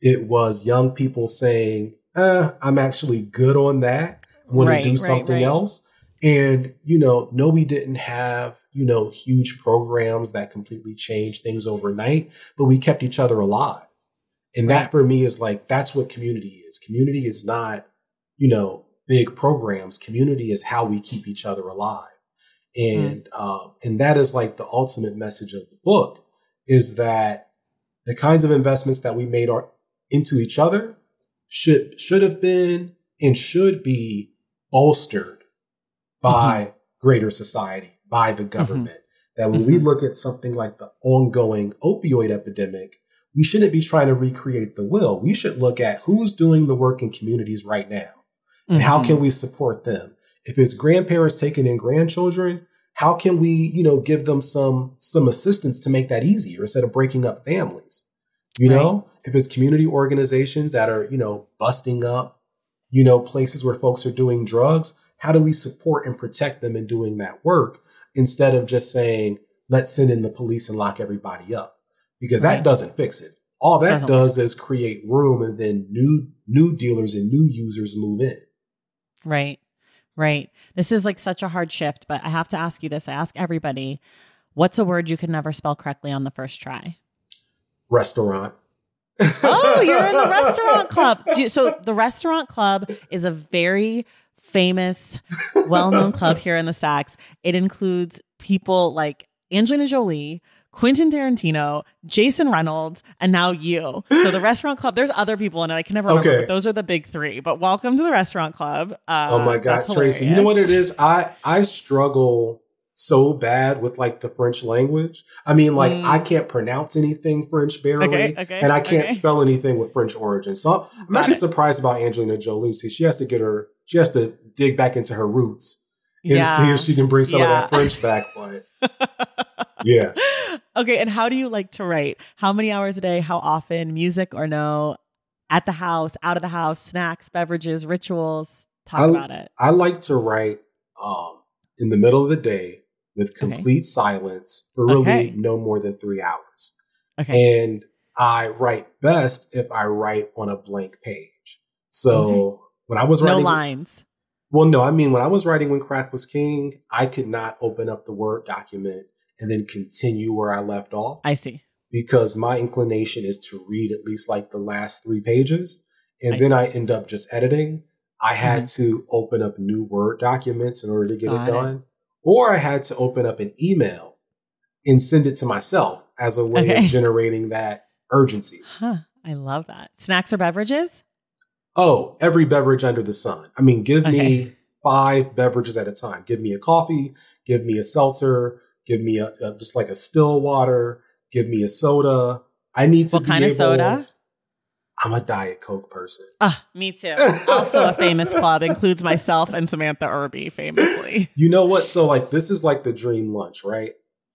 it was young people saying, eh, I'm actually good on that. I want right, to do something right, right. else. And, you know, no, we didn't have, you know, huge programs that completely changed things overnight, but we kept each other alive. And that for me is like, that's what community is. Community is not, you know, big programs. Community is how we keep each other alive. And, mm. um, and that is like the ultimate message of the book is that the kinds of investments that we made are into each other should should have been and should be bolstered by mm-hmm. greater society, by the mm-hmm. government. Mm-hmm. That when mm-hmm. we look at something like the ongoing opioid epidemic, we shouldn't be trying to recreate the will. We should look at who's doing the work in communities right now and how can mm-hmm. we support them. If it's grandparents taking in grandchildren, how can we, you know, give them some some assistance to make that easier instead of breaking up families? You right. know, if it's community organizations that are, you know, busting up, you know, places where folks are doing drugs, how do we support and protect them in doing that work instead of just saying, let's send in the police and lock everybody up? Because right. that doesn't fix it. All that doesn't does work. is create room and then new new dealers and new users move in. Right. Right. This is like such a hard shift, but I have to ask you this. I ask everybody, what's a word you could never spell correctly on the first try? Restaurant. Oh, you're in the *laughs* restaurant club. So the restaurant club is a very famous, well-known club here in the stacks. It includes people like Angelina Jolie, Quentin Tarantino, Jason Reynolds, and now you. So the restaurant club. There's other people in it. I can never remember. Okay. Those are the big three. But welcome to the restaurant club. Uh, oh my god, Tracy! You know what it is? I I struggle so bad with like the French language. I mean, like mm. I can't pronounce anything French barely, okay, okay, and I can't okay. spell anything with French origin. So I'm Got actually it. surprised about Angelina Jolie. See, she has to get her, she has to dig back into her roots and yeah. see if she can bring some yeah. of that French back. But *laughs* yeah. Okay, and how do you like to write? How many hours a day? How often? Music or no? At the house, out of the house, snacks, beverages, rituals. Talk I, about it. I like to write um, in the middle of the day with complete okay. silence for really okay. no more than three hours. Okay. And I write best if I write on a blank page. So when I was writing, no lines. Well, no, I mean when I was writing when crack was king, I could not open up the word document and then continue where I left off. I see. Because my inclination is to read at least like the last three pages, and I then see. I end up just editing. I had mm-hmm. to open up new Word documents in order to get Got it done. It or I had to open up an email and send it to myself as a way okay. of *laughs* generating that urgency. Huh. I love that. Snacks or beverages? Oh, every beverage under the sun. I mean, give okay. me five beverages at a time. Give me a coffee, give me a seltzer, give me a, a just like a still water, give me a soda. I need to what kind able, of soda? I'm a Diet Coke person. Ah, me too. also a famous club includes myself and Samantha Irby, famously. You know what? So like this is like the dream lunch, right?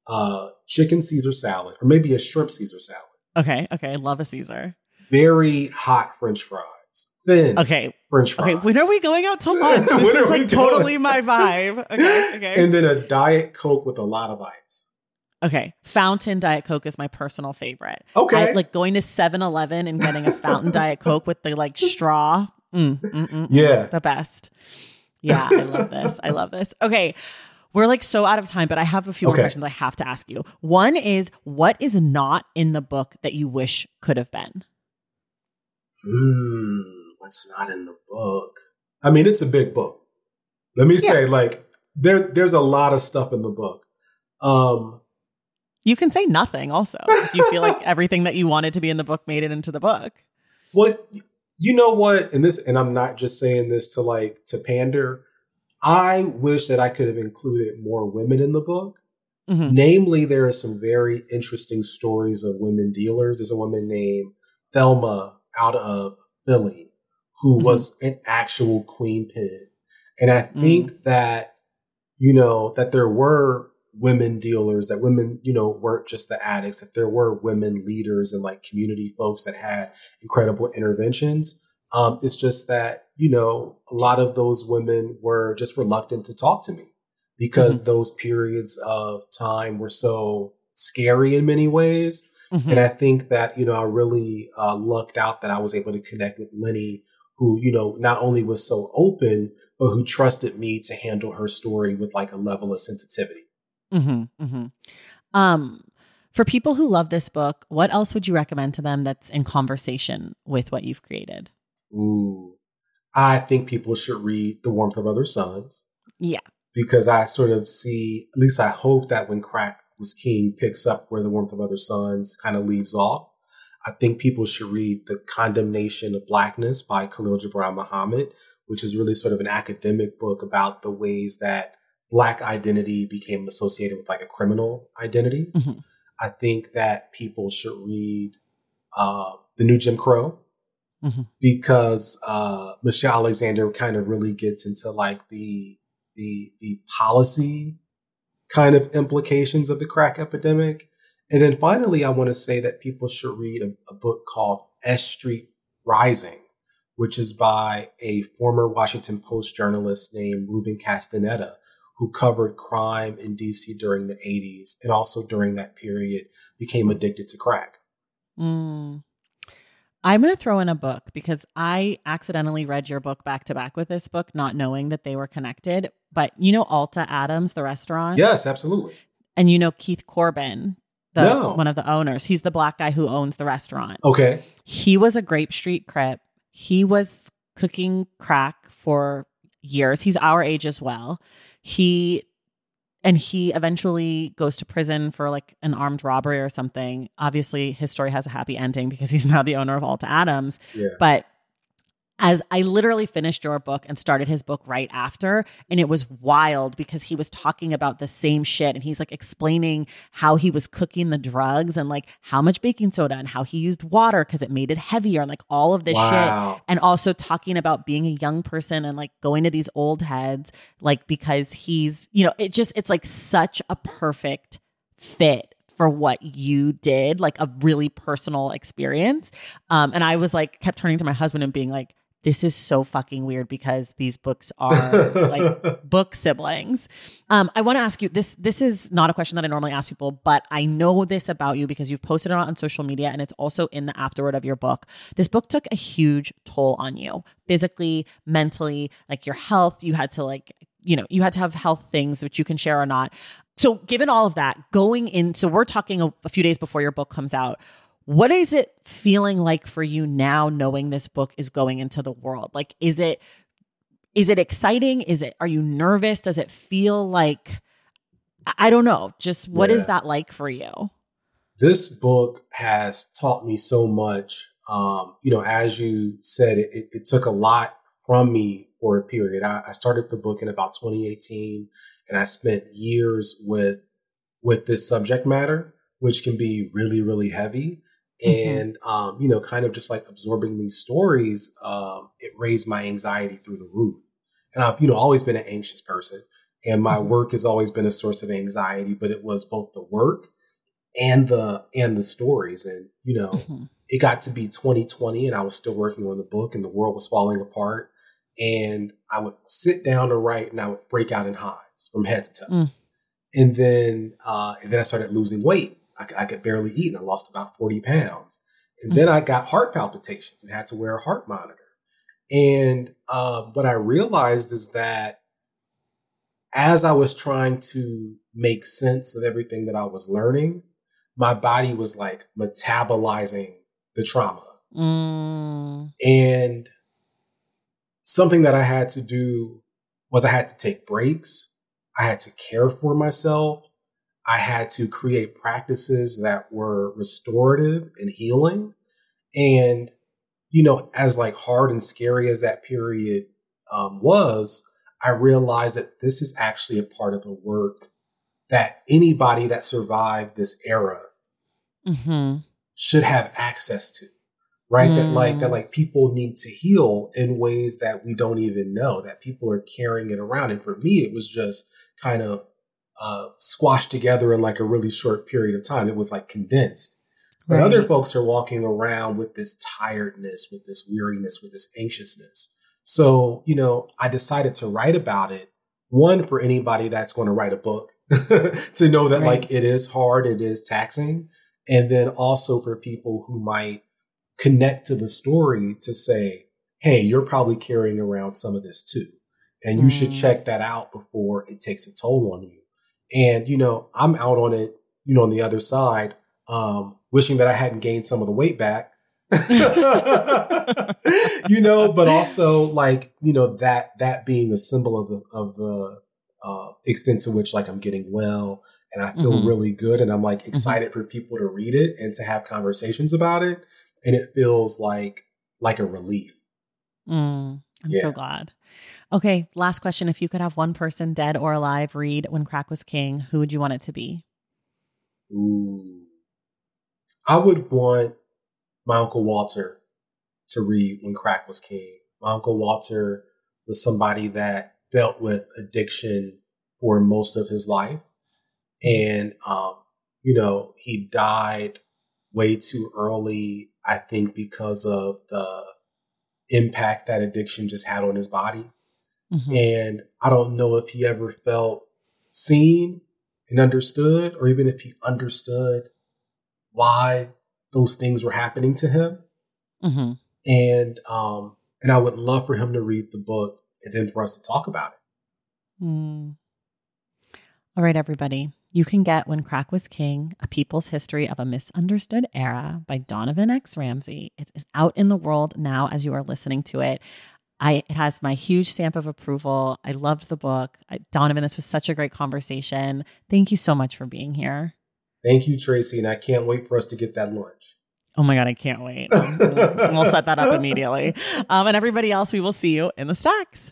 Uh chicken Caesar salad, or maybe a shrimp Caesar salad. Okay, okay. Love a Caesar. Very hot French fries. Thin. Okay. French fries. Okay, when are we going out to *laughs* lunch? This is like totally my vibe. Okay, *laughs* okay. And then a Diet Coke with a lot of ice. Okay. Fountain Diet Coke is my personal favorite. Okay. I, like going to 7 Eleven and getting a fountain Diet Coke with the like straw. Mm, mm, mm, mm, yeah. The best. Yeah. I love this. I love this. Okay. We're like so out of time, but I have a few okay. more questions I have to ask you. One is what is not in the book that you wish could have been? Hmm. What's not in the book? I mean, it's a big book. Let me yeah. say, like, there, there's a lot of stuff in the book. Um, you can say nothing also. If you feel like *laughs* everything that you wanted to be in the book made it into the book. Well, you know what? And this, and I'm not just saying this to like, to pander. I wish that I could have included more women in the book. Mm-hmm. Namely, there are some very interesting stories of women dealers. There's a woman named Thelma out of Philly who mm-hmm. was an actual queen pin. And I think mm-hmm. that, you know, that there were women dealers, that women, you know, weren't just the addicts, that there were women leaders and like community folks that had incredible interventions. Um, it's just that, you know, a lot of those women were just reluctant to talk to me because mm-hmm. those periods of time were so scary in many ways. Mm-hmm. And I think that, you know, I really uh, lucked out that I was able to connect with Lenny, who, you know, not only was so open, but who trusted me to handle her story with like a level of sensitivity. Mm-hmm, mm-hmm. Um, for people who love this book, what else would you recommend to them that's in conversation with what you've created? Ooh, I think people should read The Warmth of Other Suns. Yeah. Because I sort of see, at least I hope that when Crack was King picks up where The Warmth of Other Suns kind of leaves off, I think people should read The Condemnation of Blackness by Khalil Gibran Muhammad, which is really sort of an academic book about the ways that black identity became associated with like a criminal identity. Mm-hmm. I think that people should read uh, the new Jim Crow mm-hmm. because uh, Michelle Alexander kind of really gets into like the the the policy kind of implications of the crack epidemic. And then finally, I want to say that people should read a, a book called S Street Rising, which is by a former Washington Post journalist named Ruben Castaneda, who covered crime in DC during the 80s and also during that period became addicted to crack. Mm. I'm going to throw in a book because I accidentally read your book back to back with this book, not knowing that they were connected. But you know Alta Adams, the restaurant? Yes, absolutely. And you know Keith Corbin, the No. one of the owners. He's the black guy who owns the restaurant. Okay. He was a Grape Street Crip. He was cooking crack for years. He's our age as well. He and he eventually goes to prison for like an armed robbery or something. Obviously, his story has a happy ending because he's now the owner of Alta Adams. Yeah. But as I literally finished your book and started his book right after, and it was wild because he was talking about the same shit and he's like explaining how he was cooking the drugs and like how much baking soda and how he used water because it made it heavier and like all of this Wow. shit. And also talking about being a young person and like going to these old heads, like because he's, you know, it just, it's like such a perfect fit for what you did, like a really personal experience. Um, and I was like, kept turning to my husband and being like, this is so fucking weird because these books are like *laughs* book siblings. Um, I want to ask you this. This is not a question that I normally ask people, but I know this about you because you've posted it on social media and it's also in the afterword of your book. This book took a huge toll on you physically, mentally, like your health. You had to like, you know, you had to have health things which you can share or not. So, given all of that, going in, so we're talking a, a few days before your book comes out. What is it feeling like for you now, knowing this book is going into the world? Like, is it is it exciting? Is it are you nervous? Does it feel like I- don't know. Just what is Yeah. that like for you? this book has taught me so much. Um, you know, as you said, it, it, it took a lot from me for a period. I, I started the book in about 2018 and I spent years with, with this subject matter, which can be really, really heavy. Mhm. And, um, you know, kind of just like absorbing these stories, um, it raised my anxiety through the roof. And I've, you know, always been an anxious person and my Mhm. work has always been a source of anxiety, but it was both the work and the and the stories and you know Mhm. it got to be 2020 and i was still working on the book and the world was falling apart and i would sit down to write and i would break out in hives from head to toe Mm. and then uh and then i started losing weight I, I could barely eat and i lost about 40 pounds and then i got heart palpitations and had to wear a heart monitor and uh, what i realized is that as I was trying to make sense of everything that I was learning, my body was like metabolizing the trauma. Mm, And something that I had to do was I had to take breaks. I had to care for myself. I had to create practices that were restorative and healing. And, you know, as like hard and scary as that period um, was, I realized that this is actually a part of the work that anybody that survived this era mhm. should have access to right that like that Mm. like people need to heal in ways that we don't even know that people are carrying it around and for me it was just kind of uh squashed together in like a really short period of time. It was like condensed. But other folks are walking around with this tiredness with this weariness with this anxiousness. So you know i decided to write about it one for anybody that's going to write a book *laughs* to know that Right. like it is hard it is taxing and then also for people who might connect to the story to say hey you're probably carrying around some of this too and you should Mm. check that out before it takes a toll on you and you know i'm out on it you know on the other side um wishing that i hadn't gained some of the weight back. *laughs* You know but also like you know that that being a symbol of the of the uh extent to which like i'm getting well and i feel Mhm. really good and i'm like excited for people to read it and to have conversations about it. And it feels like like a relief. Mm, I'm so glad. Okay, last question. If you could have one person, dead or alive, read When Crack Was King, who would you want it to be? Ooh. I would want my Uncle Walter to read When Crack Was King. My Uncle Walter was somebody that dealt with addiction for most of his life. And, um, you know, he died way too early, I think, because of the impact that addiction just had on his body. Mm-hmm. And I don't know if he ever felt seen and understood, or even if he understood why those things were happening to him. Mm-hmm. And um, and I would love for him to read the book and then for us to talk about it. Mm. All right, everybody. You can get When Crack Was King, A People's History of a Misunderstood Era by Donovan X. Ramsey. It is out in the world now as you are listening to it. I, it has my huge stamp of approval. I loved the book. I, Donovan, this was such a great conversation. Thank you so much for being here. Thank you, Tracy. And I can't wait for us to get that lunch. Oh my God, I can't wait. we'll, *laughs* we'll set that up immediately. Um, and everybody else, we will see you in the stacks.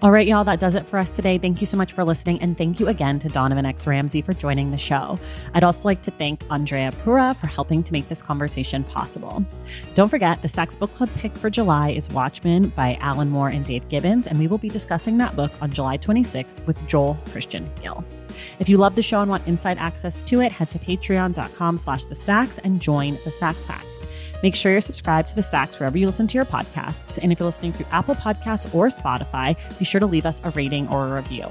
All right, y'all, that does it for us today. Thank you so much for listening. And thank you again to Donovan X. Ramsey for joining the show. I'd also like to thank Andrea Pura for helping to make this conversation possible. Don't forget, the Stacks Book Club pick for July is Watchmen by Alan Moore and Dave Gibbons, and we will be discussing that book on July 26th with Joel Christian Gill. If you love the show and want inside access to it, head to patreon.com slash the stacks and join the Stacks Pack. Make sure you're subscribed to the Stacks wherever you listen to your podcasts. And if you're listening through Apple Podcasts or Spotify, be sure to leave us a rating or a review.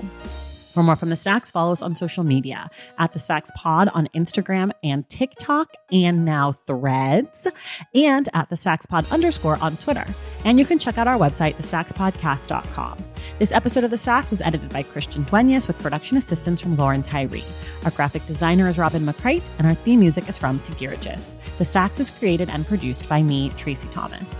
For more from the Stacks, follow us on social media at the Stacks Pod on Instagram and TikTok, and now Threads, and at the Stacks Pod underscore on Twitter. And you can check out our website, thestackspodcast.com. This episode of The Stacks was edited by Christian Duenas with production assistance from Lauren Tyree. Our graphic designer is Robin McCrite, and our theme music is from Tagirijus. The Stacks is created and produced by me, Tracy Thomas.